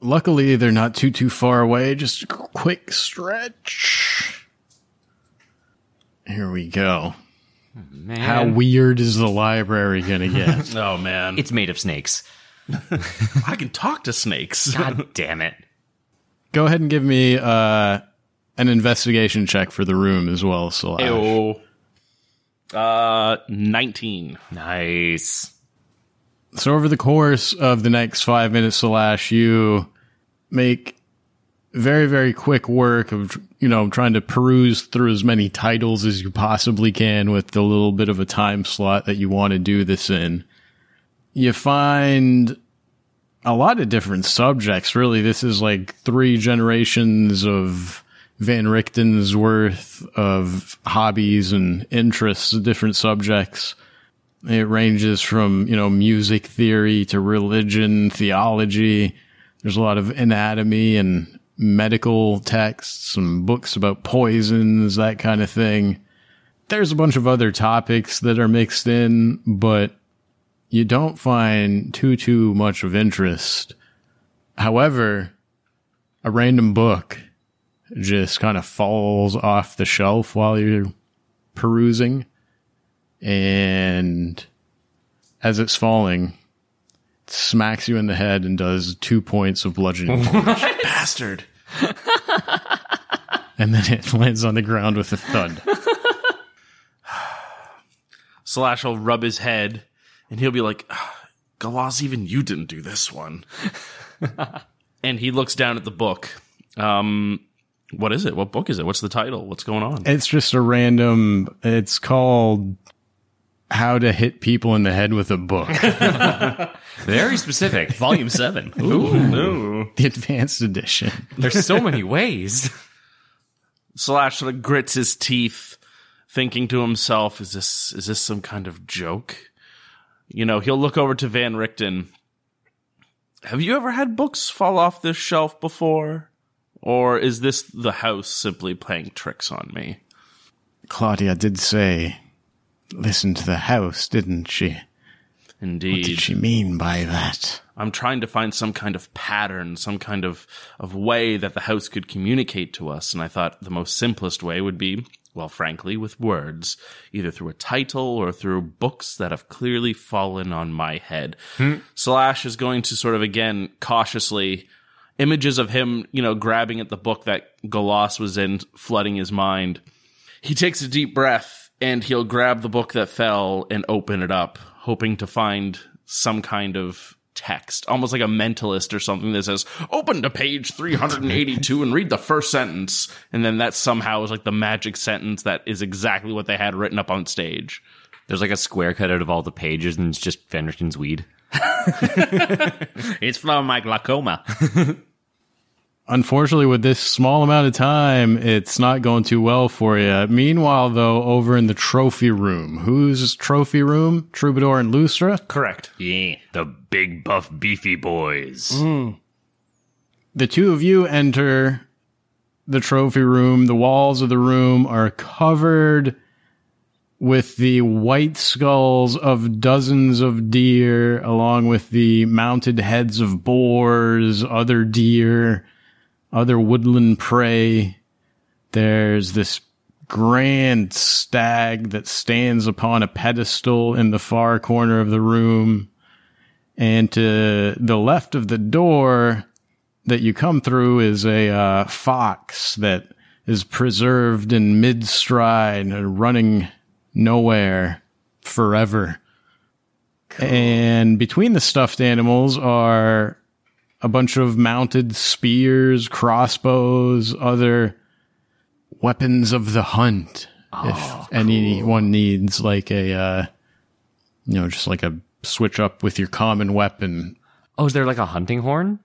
Luckily, they're not too too far away. Just a quick stretch. Here we go. Man, How weird is the library gonna get? *laughs* Oh man. it's made of snakes. *laughs* I can talk to snakes. God damn it. go ahead and give me uh, an investigation check for the room as well. So Ew. Uh, 19. Nice. So over the course of the next five minutes, Slash, you make very, very quick work of, you know, trying to peruse through as many titles as you possibly can with the little bit of a time slot that you want to do this in. You find a lot of different subjects, really. This is like three generations of Van Richten's worth of hobbies and interests, different subjects. It ranges from, you know, music theory to religion, theology. There's a lot of anatomy and medical texts, some books about poisons, that kind of thing. There's a bunch of other topics that are mixed in, but you don't find too, too much of interest. However, a random book just kind of falls off the shelf while you're perusing. And as it's falling, it smacks you in the head and does two points of bludgeoning. *laughs* Bastard. *laughs* and then it lands on the ground with a thud. *sighs* Slash will rub his head and he'll be like, "Ah, Galas, even you didn't do this one. *laughs* and he looks down at the book. Um, what is it? What book is it? What's the title? What's going on? It's just a random, it's called How to Hit People in the Head with a Book, *laughs* Very specific. Volume 7. no. the advanced edition. There's so many ways. Slash sort grits his teeth, thinking to himself, "Is this is this some kind of joke?" You know, he'll look over to Van Richten. Have you ever had books fall off this shelf before, or is this the house simply playing tricks on me? Claudia did say, listen to the house, didn't she? Indeed. What did she mean by that? I'm trying to find some kind of pattern, some kind of, of way that the house could communicate to us. And I thought the most simplest way would be, well, frankly, with words, either through a title or through books that have clearly fallen on my head. Hmm. Slash is going to sort of again cautiously images of him, you know, grabbing at the book that Golos was in, flooding his mind. He takes a deep breath and he'll grab the book that fell and open it up, hoping to find some kind of text, almost like a mentalist or something that says, open to page 382 and read the first sentence. And then that somehow is like the magic sentence that is exactly what they had written up on stage. There's like a square cut out of all the pages, and it's just Van Richten's weed. *laughs* It's from my glaucoma. *laughs* Unfortunately, with this small amount of time, it's not going too well for you. Meanwhile, though, over in the trophy room, whose trophy room? Troubadour and Lustra? Correct. Yeah. The big buff beefy boys. Mm. The two of you enter the trophy room. The walls of the room are covered with the white skulls of dozens of deer, along with the mounted heads of boars, other deer, other woodland prey. There's this grand stag that stands upon a pedestal in the far corner of the room. And to the left of the door that you come through is a uh, fox that is preserved in mid stride and running nowhere forever. And between the stuffed animals are a bunch of mounted spears, crossbows, other weapons of the hunt. if anyone needs like a, uh, you know, just like a switch up with your common weapon. Oh, is there like a hunting horn?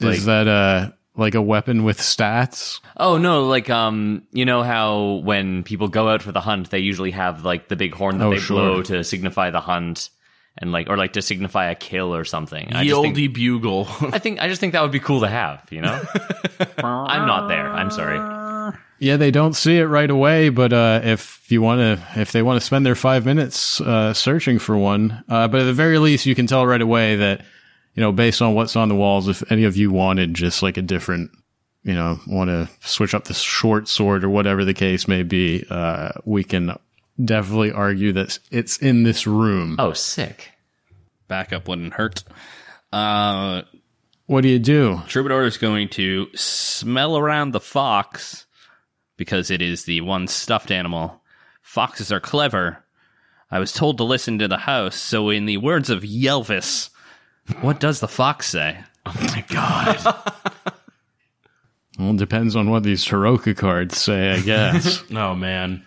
Is that uh like a weapon with stats? Oh no, like um, you know how when people go out for the hunt, they usually have like the big horn that Oh, they sure. blow to signify the hunt, and like or like to signify a kill or something. I The just oldie think, bugle. I think I just think that would be cool to have. You know, *laughs* I'm not there. I'm sorry. Yeah, they don't see it right away, but uh, if you want to, if they want to spend their five minutes uh, searching for one, uh, but at the very least, you can tell right away that you know, based on what's on the walls, if any of you wanted just like a different, you know, want to switch up the short sword or whatever the case may be, uh, we can definitely argue that it's in this room. Oh, sick. Backup wouldn't hurt. Uh, What do you do? Troubadour is going to smell around the fox because it is the one stuffed animal. Foxes are clever. I was told to listen to the house, so in the words of Ylvis, what does the fox say? *laughs* Oh my god. well, it depends on what these Tarokka cards say, I guess. *laughs* Oh man.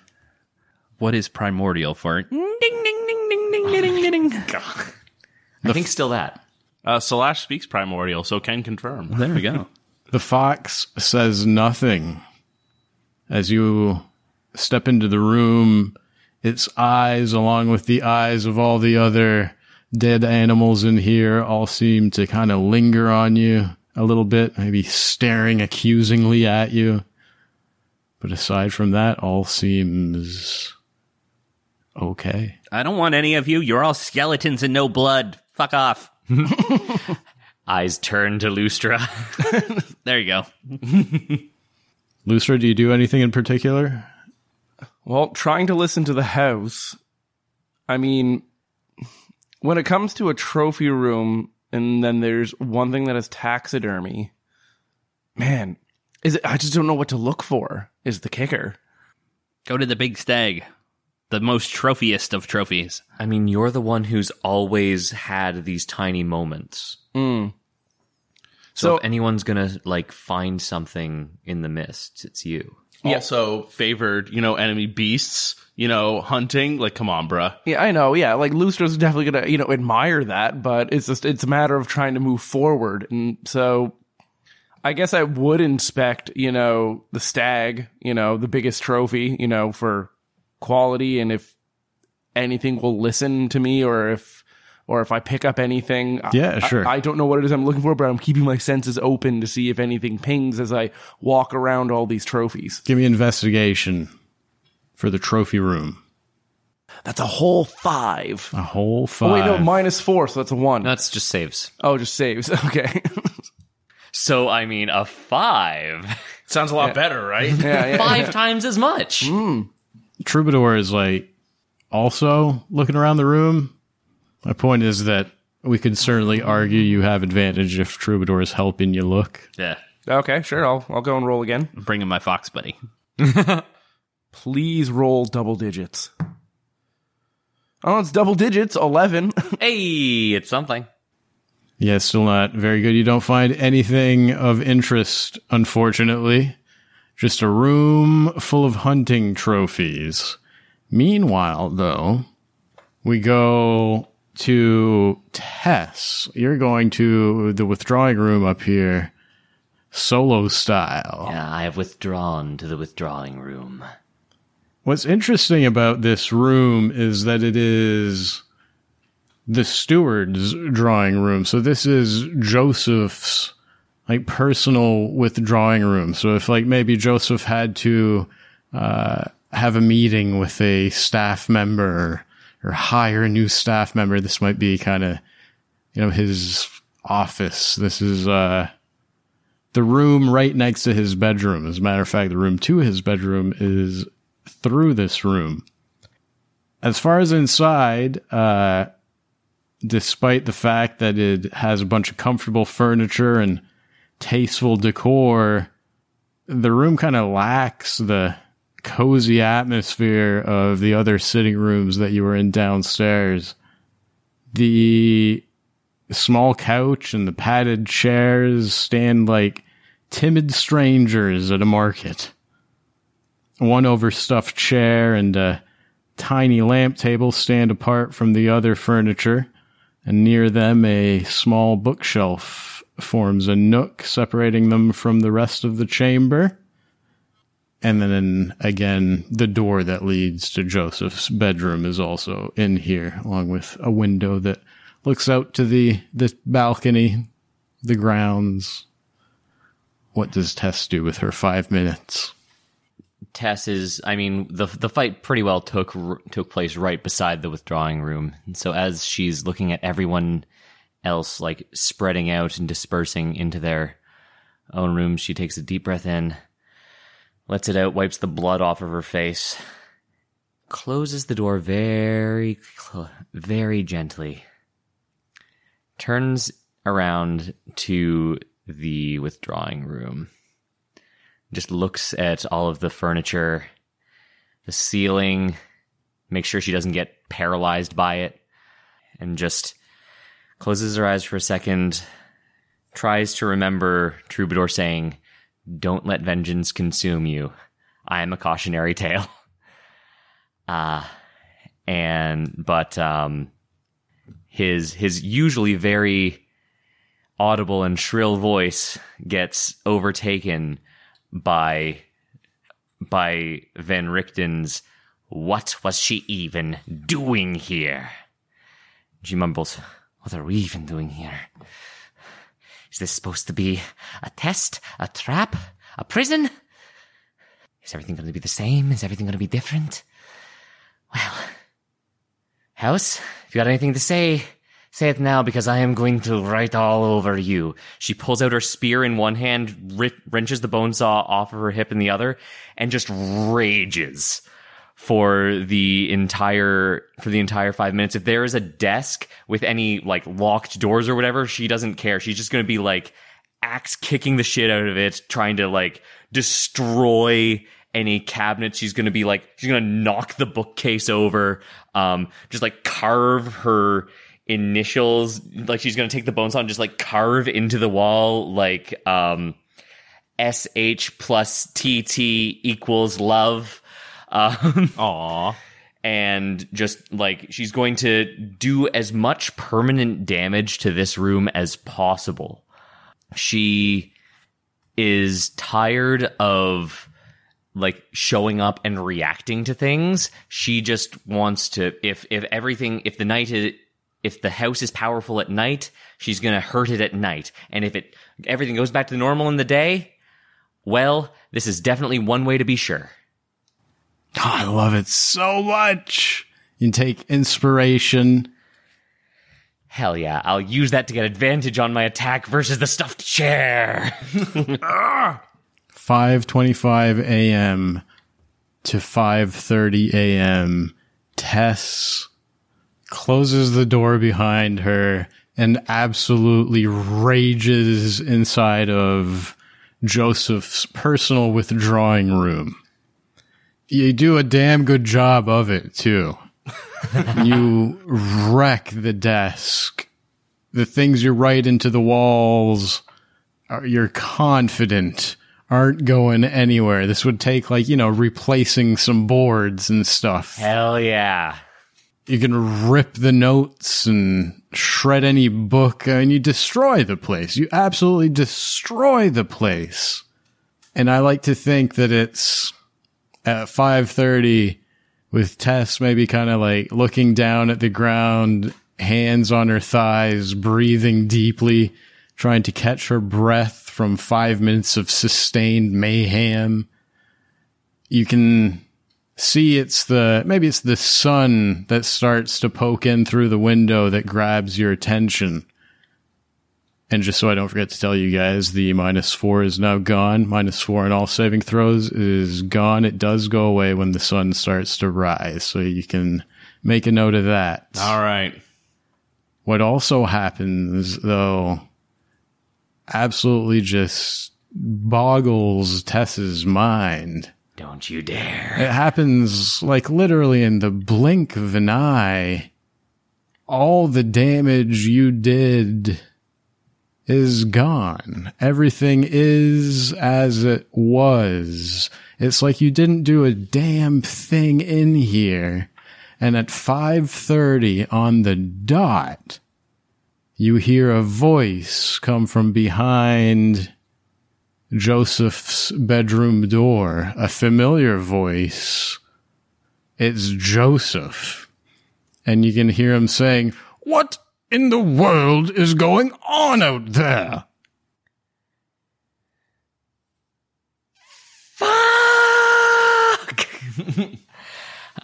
What is primordial for ding ding ding ding ding ding ding ding? *laughs* *laughs* I think still that. Uh, Salash speaks primordial, so can confirm. There we go. *laughs* the fox says nothing. As you step into the room, its eyes, along with the eyes of all the other dead animals in here, all seem to kind of linger on you a little bit, maybe staring accusingly at you. But aside from that, all seems okay. I don't want any of you. You're all skeletons and no blood. Fuck off. *laughs* Eyes turn to Lustra. *laughs* There you go. *laughs* Lustra, do you do anything in particular? Well, trying to listen to the house. I mean, when it comes to a trophy room, and then there's one thing that is taxidermy. Man, is it? I just don't know what to look for. Is the kicker? Go to the big stag, the most trophiest of trophies. I mean, you're the one who's always had these tiny moments. So, So- if anyone's gonna like find something in the mist, it's you. Also favored, you know, enemy beasts, you know, hunting. Like, come on, bruh. Yeah, I know. Yeah, like Lustra's definitely gonna, you know, admire that, but it's just it's a matter of trying to move forward, and so I guess I would inspect, you know, the stag, you know, the biggest trophy, you know, for quality, and if anything will listen to me, or if or if I pick up anything. I- Yeah, sure. I, I don't know what it is I'm looking for, but I'm keeping my senses open to see if anything pings as I walk around all these trophies. Give me investigation for the trophy room. That's a whole five. A whole five. Oh wait, no, minus four, so that's a one. That's just saves. Oh, just saves. *laughs* Okay. So, I mean, a five. Sounds a lot better, right? *laughs* yeah, yeah. Five times as much. Hmm. Troubadour is like also looking around the room. My point is that we could certainly argue you have advantage if Troubadour is helping you look. Yeah. Okay, sure. I'll I'll go and roll again. I'm bringing my fox buddy. *laughs* Please roll double digits. Oh, it's double digits. Eleven. *laughs* Hey, it's something. Yeah, still not very good. You don't find anything of interest, unfortunately. Just a room full of hunting trophies. Meanwhile, though, we go to Tess. You're going to the withdrawing room up here, solo style. Yeah, I have withdrawn to the withdrawing room. What's interesting about this room is that it is the steward's drawing room. So this is Joseph's like personal withdrawing room. So if like maybe Joseph had to uh, have a meeting with a staff member or hire a new staff member, this might be kind of you know his office. This is uh the room right next to his bedroom. As a matter of fact, the room to his bedroom is through this room. As far as inside, uh, despite the fact that it has a bunch of comfortable furniture and tasteful decor, the room kind of lacks the cozy atmosphere of the other sitting rooms that you were in downstairs. The small couch and the padded chairs stand like timid strangers at a market. One overstuffed chair and a tiny lamp table stand apart from the other furniture, and near them a small bookshelf forms a nook separating them from the rest of the chamber. And then again, the door that leads to Joseph's bedroom is also in here, along with a window that looks out to the, the balcony, the grounds. What does Tess do with her five minutes? Tess is, I mean, the the fight pretty well took took place right beside the withdrawing room. And so as she's looking at everyone else like spreading out and dispersing into their own rooms, she takes a deep breath in, lets it out, wipes the blood off of her face, closes the door very very gently, turns around to the withdrawing room just looks at all of the furniture, the ceiling, makes sure she doesn't get paralyzed by it, and just closes her eyes for a second, tries to remember Troubadour saying, Don't let vengeance consume you. I am a cautionary tale. *laughs* Uh, and, but, um, his, his usually very audible and shrill voice gets overtaken by, by Van Richten's, What was she even doing here? She mumbles, What are we even doing here? Is this supposed to be a test? A trap? A prison? Is everything going to be the same? Is everything going to be different? Well, House, if you got anything to say, say it now because I am going to write all over you. She pulls out her spear in one hand, wrenches the bone saw off of her hip in the other, and just rages for the entire for the entire five minutes. If there is a desk with any like locked doors or whatever, she doesn't care. She's just gonna be like axe kicking the shit out of it, trying to like destroy any cabinet. She's gonna be like she's gonna knock the bookcase over, um, just like carve her initials. Like she's gonna take the bone saw and just like carve into the wall like um SH plus TT equals love. Um, *laughs* Aw. and just like she's going to do as much permanent damage to this room as possible. She is tired of like showing up and reacting to things. She just wants to if if everything if the night is if the house is powerful at night, she's going to hurt it at night. And if it everything goes back to normal in the day, well, this is definitely one way to be sure. I love it so much. You can take inspiration. Hell yeah, I'll use that to get advantage on my attack versus the stuffed chair. *laughs* 5:25 a.m. to 5:30 a.m. Tess closes the door behind her and absolutely rages inside of Joseph's personal withdrawing room. You do a damn good job of it too. *laughs* you wreck the desk. The things you write into the walls are you're confident aren't going anywhere. This would take like, you know, replacing some boards and stuff. Hell yeah. You can rip the notes and shred any book uh, and you destroy the place. You absolutely destroy the place. And I like to think that it's at 5:30 with Tess maybe kind of like looking down at the ground, hands on her thighs, breathing deeply, trying to catch her breath from 5 minutes of sustained mayhem. You can see it's the maybe it's the sun that starts to poke in through the window that grabs your attention. And just so I don't forget to tell you guys, the minus four is now gone. Minus four in all saving throws is gone. It does go away when the sun starts to rise. So you can make a note of that. All right. What also happens, though, absolutely just boggles Tess's mind. Don't you dare. It happens like literally in the blink of an eye. All the damage you did is gone. Everything is as it was. It's like you didn't do a damn thing in here. And at 5:30 on the dot, you hear a voice come from behind Joseph's bedroom door, a familiar voice. It's Joseph. And you can hear him saying, What in the world is going on out there? Fuck!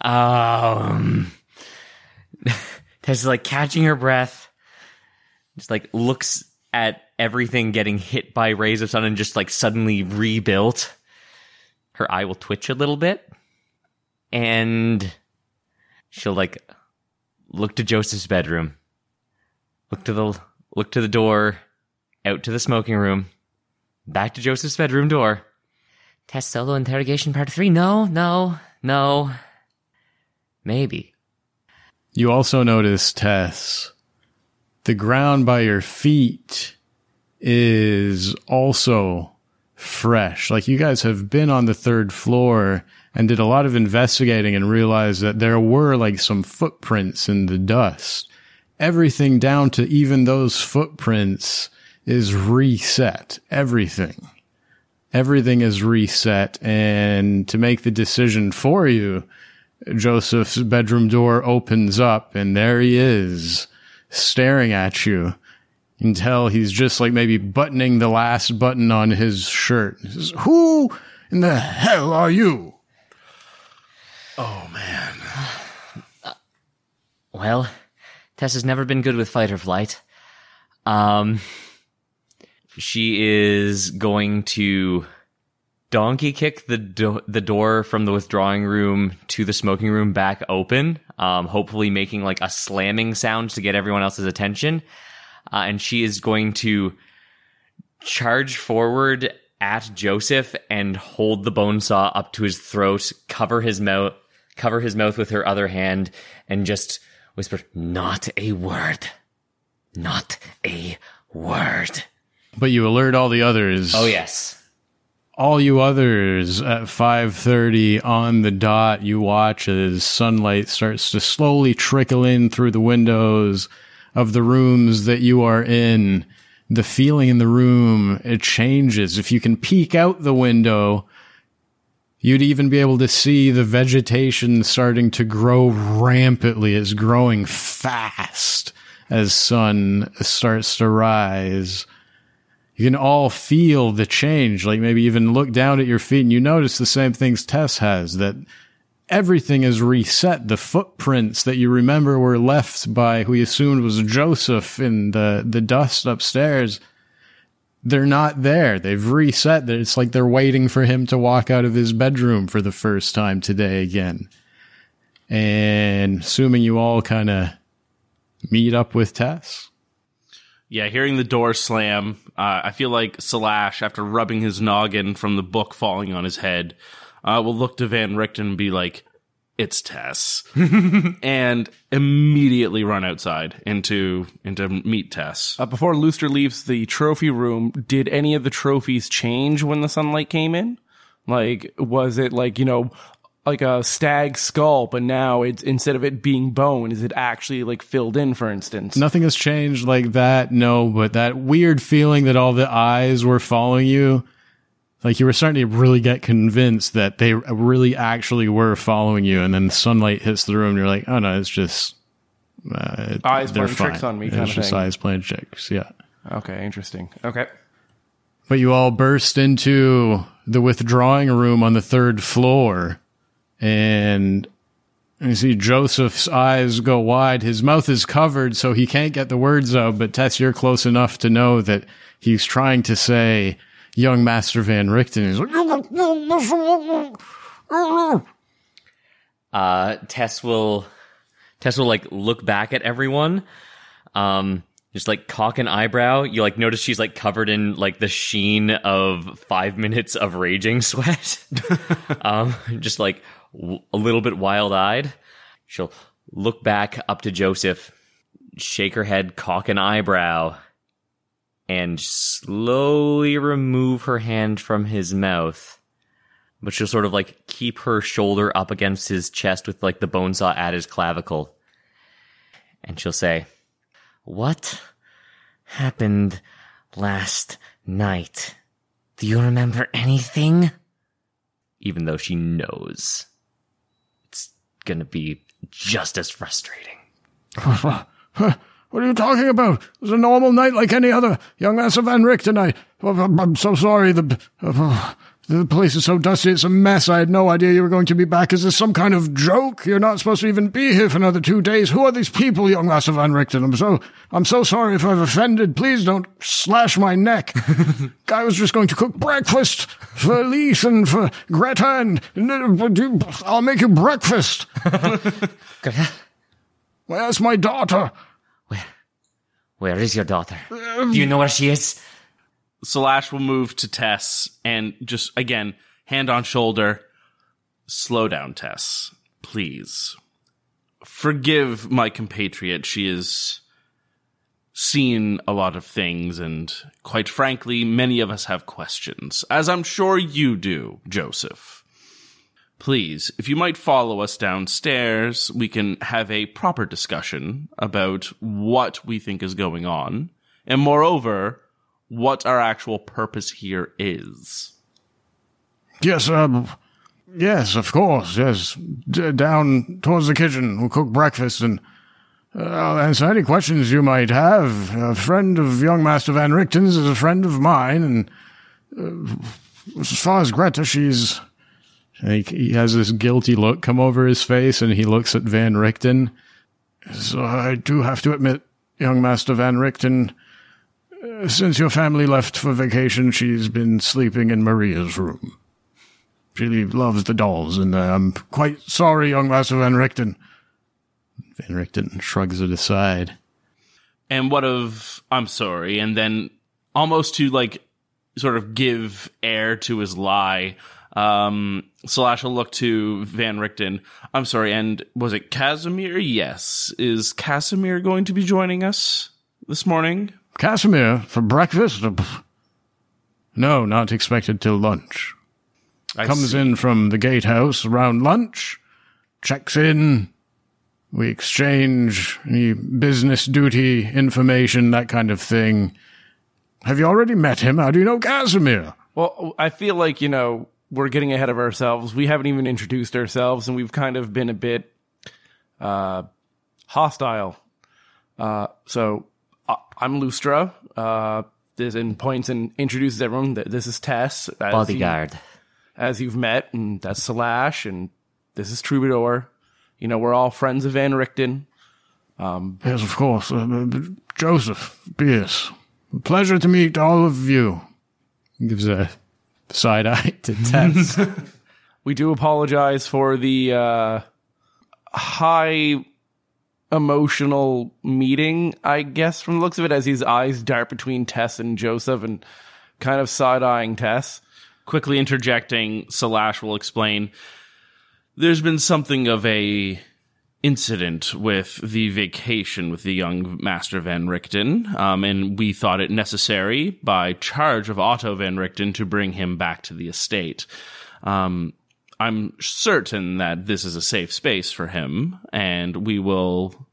*laughs* um, *laughs* Tess is like catching her breath, just like looks at everything getting hit by rays of sun and just like suddenly rebuilt. Her eye will twitch a little bit, and she'll like look to Joseph's bedroom, look to the look to the door, out to the smoking room, back to Joseph's bedroom door. Test solo interrogation part three. No, no, no. Maybe. You also notice, Tess, the ground by your feet is also fresh. Like you guys have been on the third floor and did a lot of investigating and realized that there were like some footprints in the dust. Everything down to even those footprints is reset. Everything. Everything is reset. And to make the decision for you, Joseph's bedroom door opens up and there he is staring at you until he's just like maybe buttoning the last button on his shirt. Says, Who in the hell are you? Oh man. Uh, well, Tess has never been good with fight or flight. Um, she is going to donkey kick the do- the door from the withdrawing room to the smoking room back open, um, hopefully making like a slamming sound to get everyone else's attention. Uh, and she is going to charge forward at Joseph and hold the bone saw up to his throat, cover his mouth, cover his mouth with her other hand, and just whisper, "Not a word, not a word." But you alert all the others. Oh yes. all you others at 5:30 on the dot you watch as sunlight starts to slowly trickle in through the windows of the rooms that you are in the feeling in the room it changes if you can peek out the window you'd even be able to see the vegetation starting to grow rampantly it's growing fast as sun starts to rise you can all feel the change. Like maybe even look down at your feet and you notice the same things Tess has that everything is reset. The footprints that you remember were left by who you assumed was Joseph in the, the dust upstairs. They're not there. They've reset. It's like they're waiting for him to walk out of his bedroom for the first time today again. And assuming you all kind of meet up with Tess. Yeah, hearing the door slam, uh, I feel like Slash, after rubbing his noggin from the book falling on his head, uh, will look to Van Richten and be like, "It's Tess," *laughs* and immediately run outside into into meet Tess. Uh, before Lustra leaves the trophy room, did any of the trophies change when the sunlight came in? Like, was it like, you know, like a stag skull, but now it's instead of it being bone, is it actually like filled in, for instance? Nothing has changed like that, no, but that weird feeling that all the eyes were following you, like you were starting to really get convinced that they really actually were following you, and then sunlight hits the room, and you're like, oh no, it's just uh, Eyes they're playing tricks on me It's kind of just thing. eyes playing tricks, yeah. Okay, interesting. Okay. But you all burst into the withdrawing room on the third floor, and you see Joseph's eyes go wide. His mouth is covered, so he can't get the words out. But Tess, you're close enough to know that he's trying to say, "Young Master Van Richten." He's like, Uh, Tess will, Tess will like look back at everyone, um, just like cock an eyebrow. You like notice she's like covered in like the sheen of five minutes of raging sweat. *laughs* um, just like a little bit wild eyed. She'll look back up to Joseph, shake her head, cock an eyebrow, and slowly remove her hand from his mouth but she'll sort of like keep her shoulder up against his chest with like the bone saw at his clavicle. And she'll say, What happened last night? Do you remember anything? Even though she knows it's gonna be just as frustrating. *laughs* What are you talking about? It was a normal night like any other. Young Master Van Richten, I, I'm I'm so sorry. The, uh, the place is so dusty. It's a mess. I had no idea you were going to be back. Is this some kind of joke? You're not supposed to even be here for another two days. Who are these people, young Master Van Richten? I'm so, I'm so sorry if I've offended. Please don't slash my neck. *laughs* Guy was just going to cook breakfast for Elise and for Greta and, and I'll make you breakfast. *laughs* Where's my daughter? Where is your daughter? Um. Do you know where she is? Slash will move to Tess and just again, hand on shoulder, slow down, Tess, please. forgive my compatriot. She has seen a lot of things, and quite frankly, many of us have questions, as I'm sure you do, Joseph. Please, if you might follow us downstairs, we can have a proper discussion about what we think is going on, and moreover, what our actual purpose here is. Yes, um, yes, of course, yes. D- down towards the kitchen, we'll cook breakfast and uh, I'll answer any questions you might have. A friend of young Master Van Richten's is a friend of mine, and uh, as far as Greta, she's. He, he has this guilty look come over his face, and he looks at Van Richten. So I do have to admit, young Master Van Richten, uh, since your family left for vacation, she's been sleeping in Maria's room. She loves the dolls, and I'm quite sorry, young Master Van Richten. Van Richten shrugs it aside. and what of I'm sorry, and then almost to like sort of give air to his lie, um, Slash will look to Van Richten. I'm sorry, and was it Casimir? Yes. Is Casimir going to be joining us this morning? Casimir, for breakfast? No, not expected till lunch. I Comes see. in from the gatehouse around lunch, checks in. We exchange any business duty information, that kind of thing. Have you already met him? How do you know Casimir? Well, I feel like, you know, we're getting ahead of ourselves. We haven't even introduced ourselves, and we've kind of been a bit uh, hostile. Uh, so uh, I'm Lustra. Uh, this and points and introduces everyone. that This is Tess. As Bodyguard. You, as you've met, and that's Slash, and this is Troubadour. You know, we're all friends of Van Richten. Yes, of course. Uh, uh, Joseph Pierce. Pleasure to meet all of you. Gives a side eye *laughs* to *laughs* Tess. We do apologize for the uh, high emotional meeting, I guess, from the looks of it, as his eyes dart between Tess and Joseph and kind of side eyeing Tess. quickly interjecting, Slash will explain. There's been something of a incident with the vacation with the young Master Van Richten, um, and we thought it necessary by charge of Otto Van Richten to bring him back to the estate. Um, I'm certain that this is a safe space for him, and we will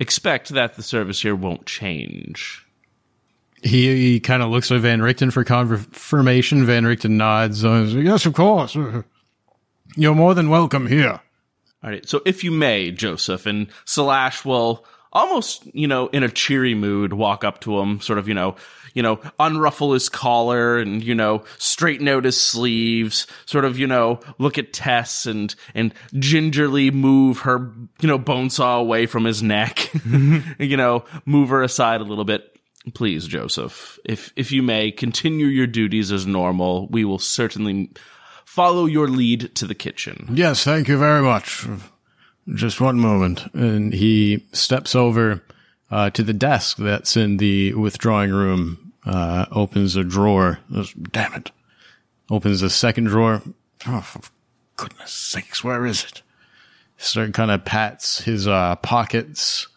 expect that the service here won't change. he, he kind of looks at Van Richten for confirmation. Van Richten nods. Yes, of course. You're more than welcome here. All right. So if you may, Joseph, and Slash will almost, you know, in a cheery mood, walk up to him, sort of, you know, you know, unruffle his collar and, you know, straighten out his sleeves, sort of, you know, look at Tess and, and gingerly move her, you know, bone saw away from his neck, *laughs* you know, move her aside a little bit. Please, Joseph, if, if you may continue your duties as normal, we will certainly follow your lead to the kitchen. Yes, thank you very much. Just one moment. And he steps over uh, to the desk that's in the withdrawing room, uh, opens a drawer. Damn it. Opens a second drawer. Oh, for goodness sakes, where is it? Start kind of pats his uh, pockets,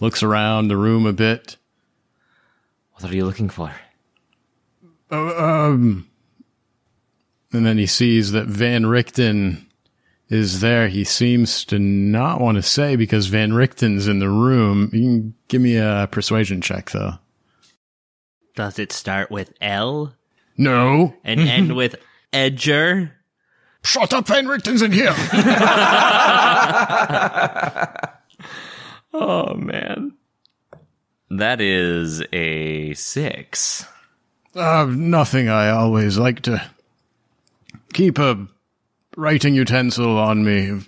looks around the room a bit. What are you looking for? Um, and then he sees that Van Richten is there. He seems to not want to say because Van Richten's in the room. You can give me a persuasion check, though. Does it start with L No. and end with Edger? Shut up, Van Richten's in here. *laughs* Oh man. That is a six. uh, nothing. I always like to keep a writing utensil on me.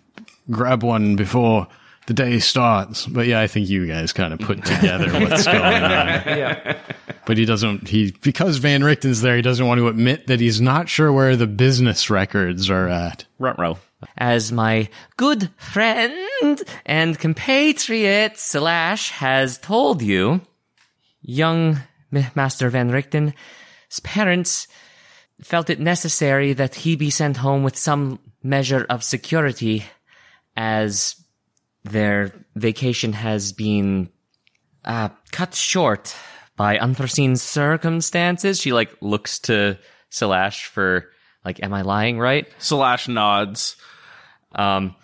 Grab one before the day starts. But yeah, I think you guys kind of put together what's *laughs* going on. Yeah. But he doesn't, he, because Van Richten's there, he doesn't want to admit that he's not sure where the business records are at. Runt row. As my good friend and compatriot Slash has told you, young Master Van Richten's parents felt it necessary that he be sent home with some measure of security as their vacation has been uh, cut short by unforeseen circumstances. She like looks to Slash for like, am I lying right? Slash nods. Um,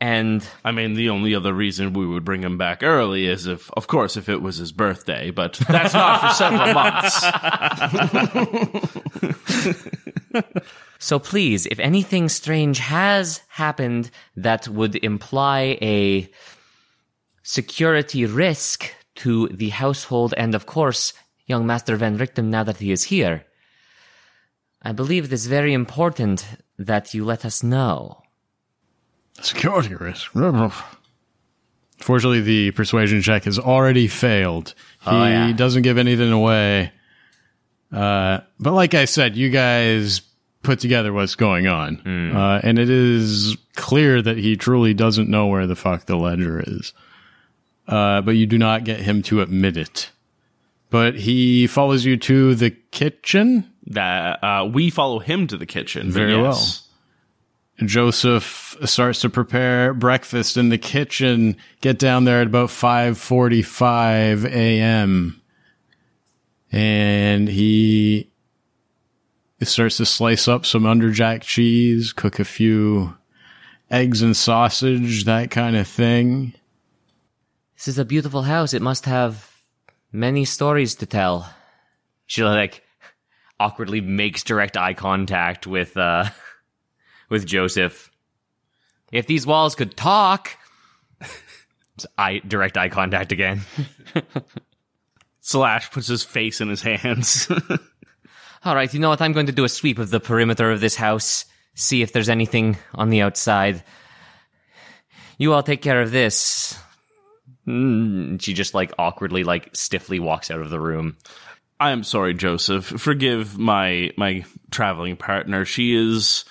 and I mean, the only other reason we would bring him back early is if, of course, if it was his birthday, but that's not for several *laughs* months. *laughs* So please, if anything strange has happened that would imply a security risk to the household and of course young Master Van Richten now that he is here, I believe it is very important that you let us know. Security risk. Fortunately, the persuasion check has already failed. He Oh, yeah. doesn't give anything away. Uh, but like I said, you guys put together what's going on. Hmm. Uh, and it is clear that he truly doesn't know where the fuck the ledger is. Uh, but you do not get him to admit it. But he follows you to the kitchen. that uh, we follow him to the kitchen. Very yes. Joseph starts to prepare breakfast in the kitchen. Get down there at about 5:45 a.m. And he starts to slice up some underjack cheese, cook a few eggs and sausage, that kind of thing. This is a beautiful house. It must have many stories to tell. she like awkwardly makes direct eye contact with, uh, with Joseph. If these walls could talk, eye, direct eye contact again. *laughs* Slash puts his face in his hands. *laughs* All right, you know what? I'm going to do a sweep of the perimeter of this house, see if there's anything on the outside. You all take care of this. And she just like awkwardly, like stiffly walks out of the room. I am sorry, Joseph. Forgive my my traveling partner. She is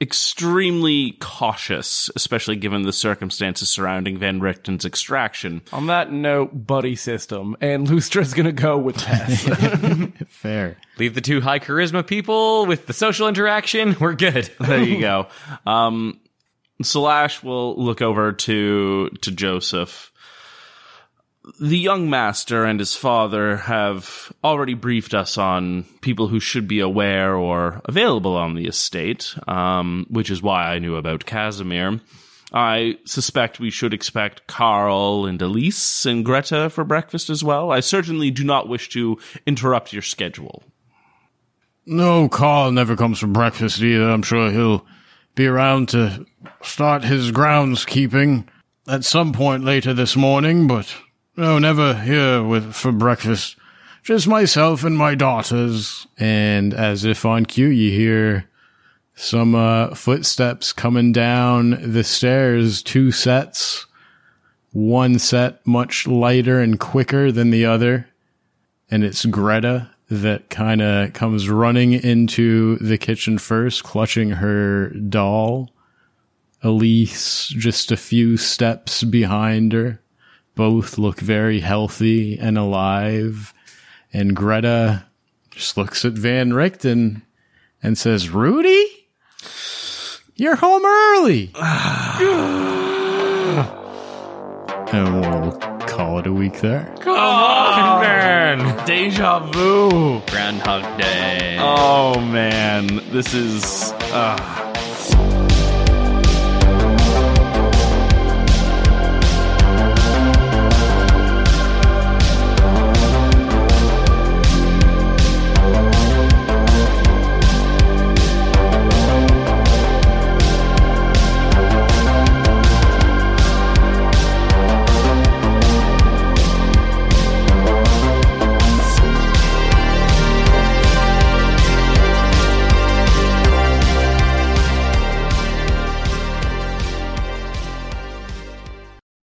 extremely cautious, especially given the circumstances surrounding Van Richten's extraction. On that note, buddy system, and Lustra's gonna go with Tess. *laughs* Fair. Leave the two high charisma people with the social interaction. We're good. *laughs* There you go. Um, Slash will look over to to Joseph. The young master and his father have already briefed us on people who should be aware or available on the estate, um, which is why I knew about Casimir. I suspect we should expect Carl and Elise and Greta for breakfast as well. I certainly do not wish to interrupt your schedule. No, Carl never comes for breakfast either. I'm sure he'll be around to start his groundskeeping at some point later this morning, but no, never here with for breakfast. Just myself and my daughters. And as if on cue, you hear some uh, footsteps coming down the stairs, two sets. One set much lighter and quicker than the other and it's Greta that kind of comes running into the kitchen first, clutching her doll. Elise just a few steps behind her. Both look very healthy and alive. And Greta just looks at Van Richten and says, Rudy? You're home early. *sighs* and we'll call it a week there. Come on, man. Deja vu. Groundhog Day. Oh man, this is. Uh,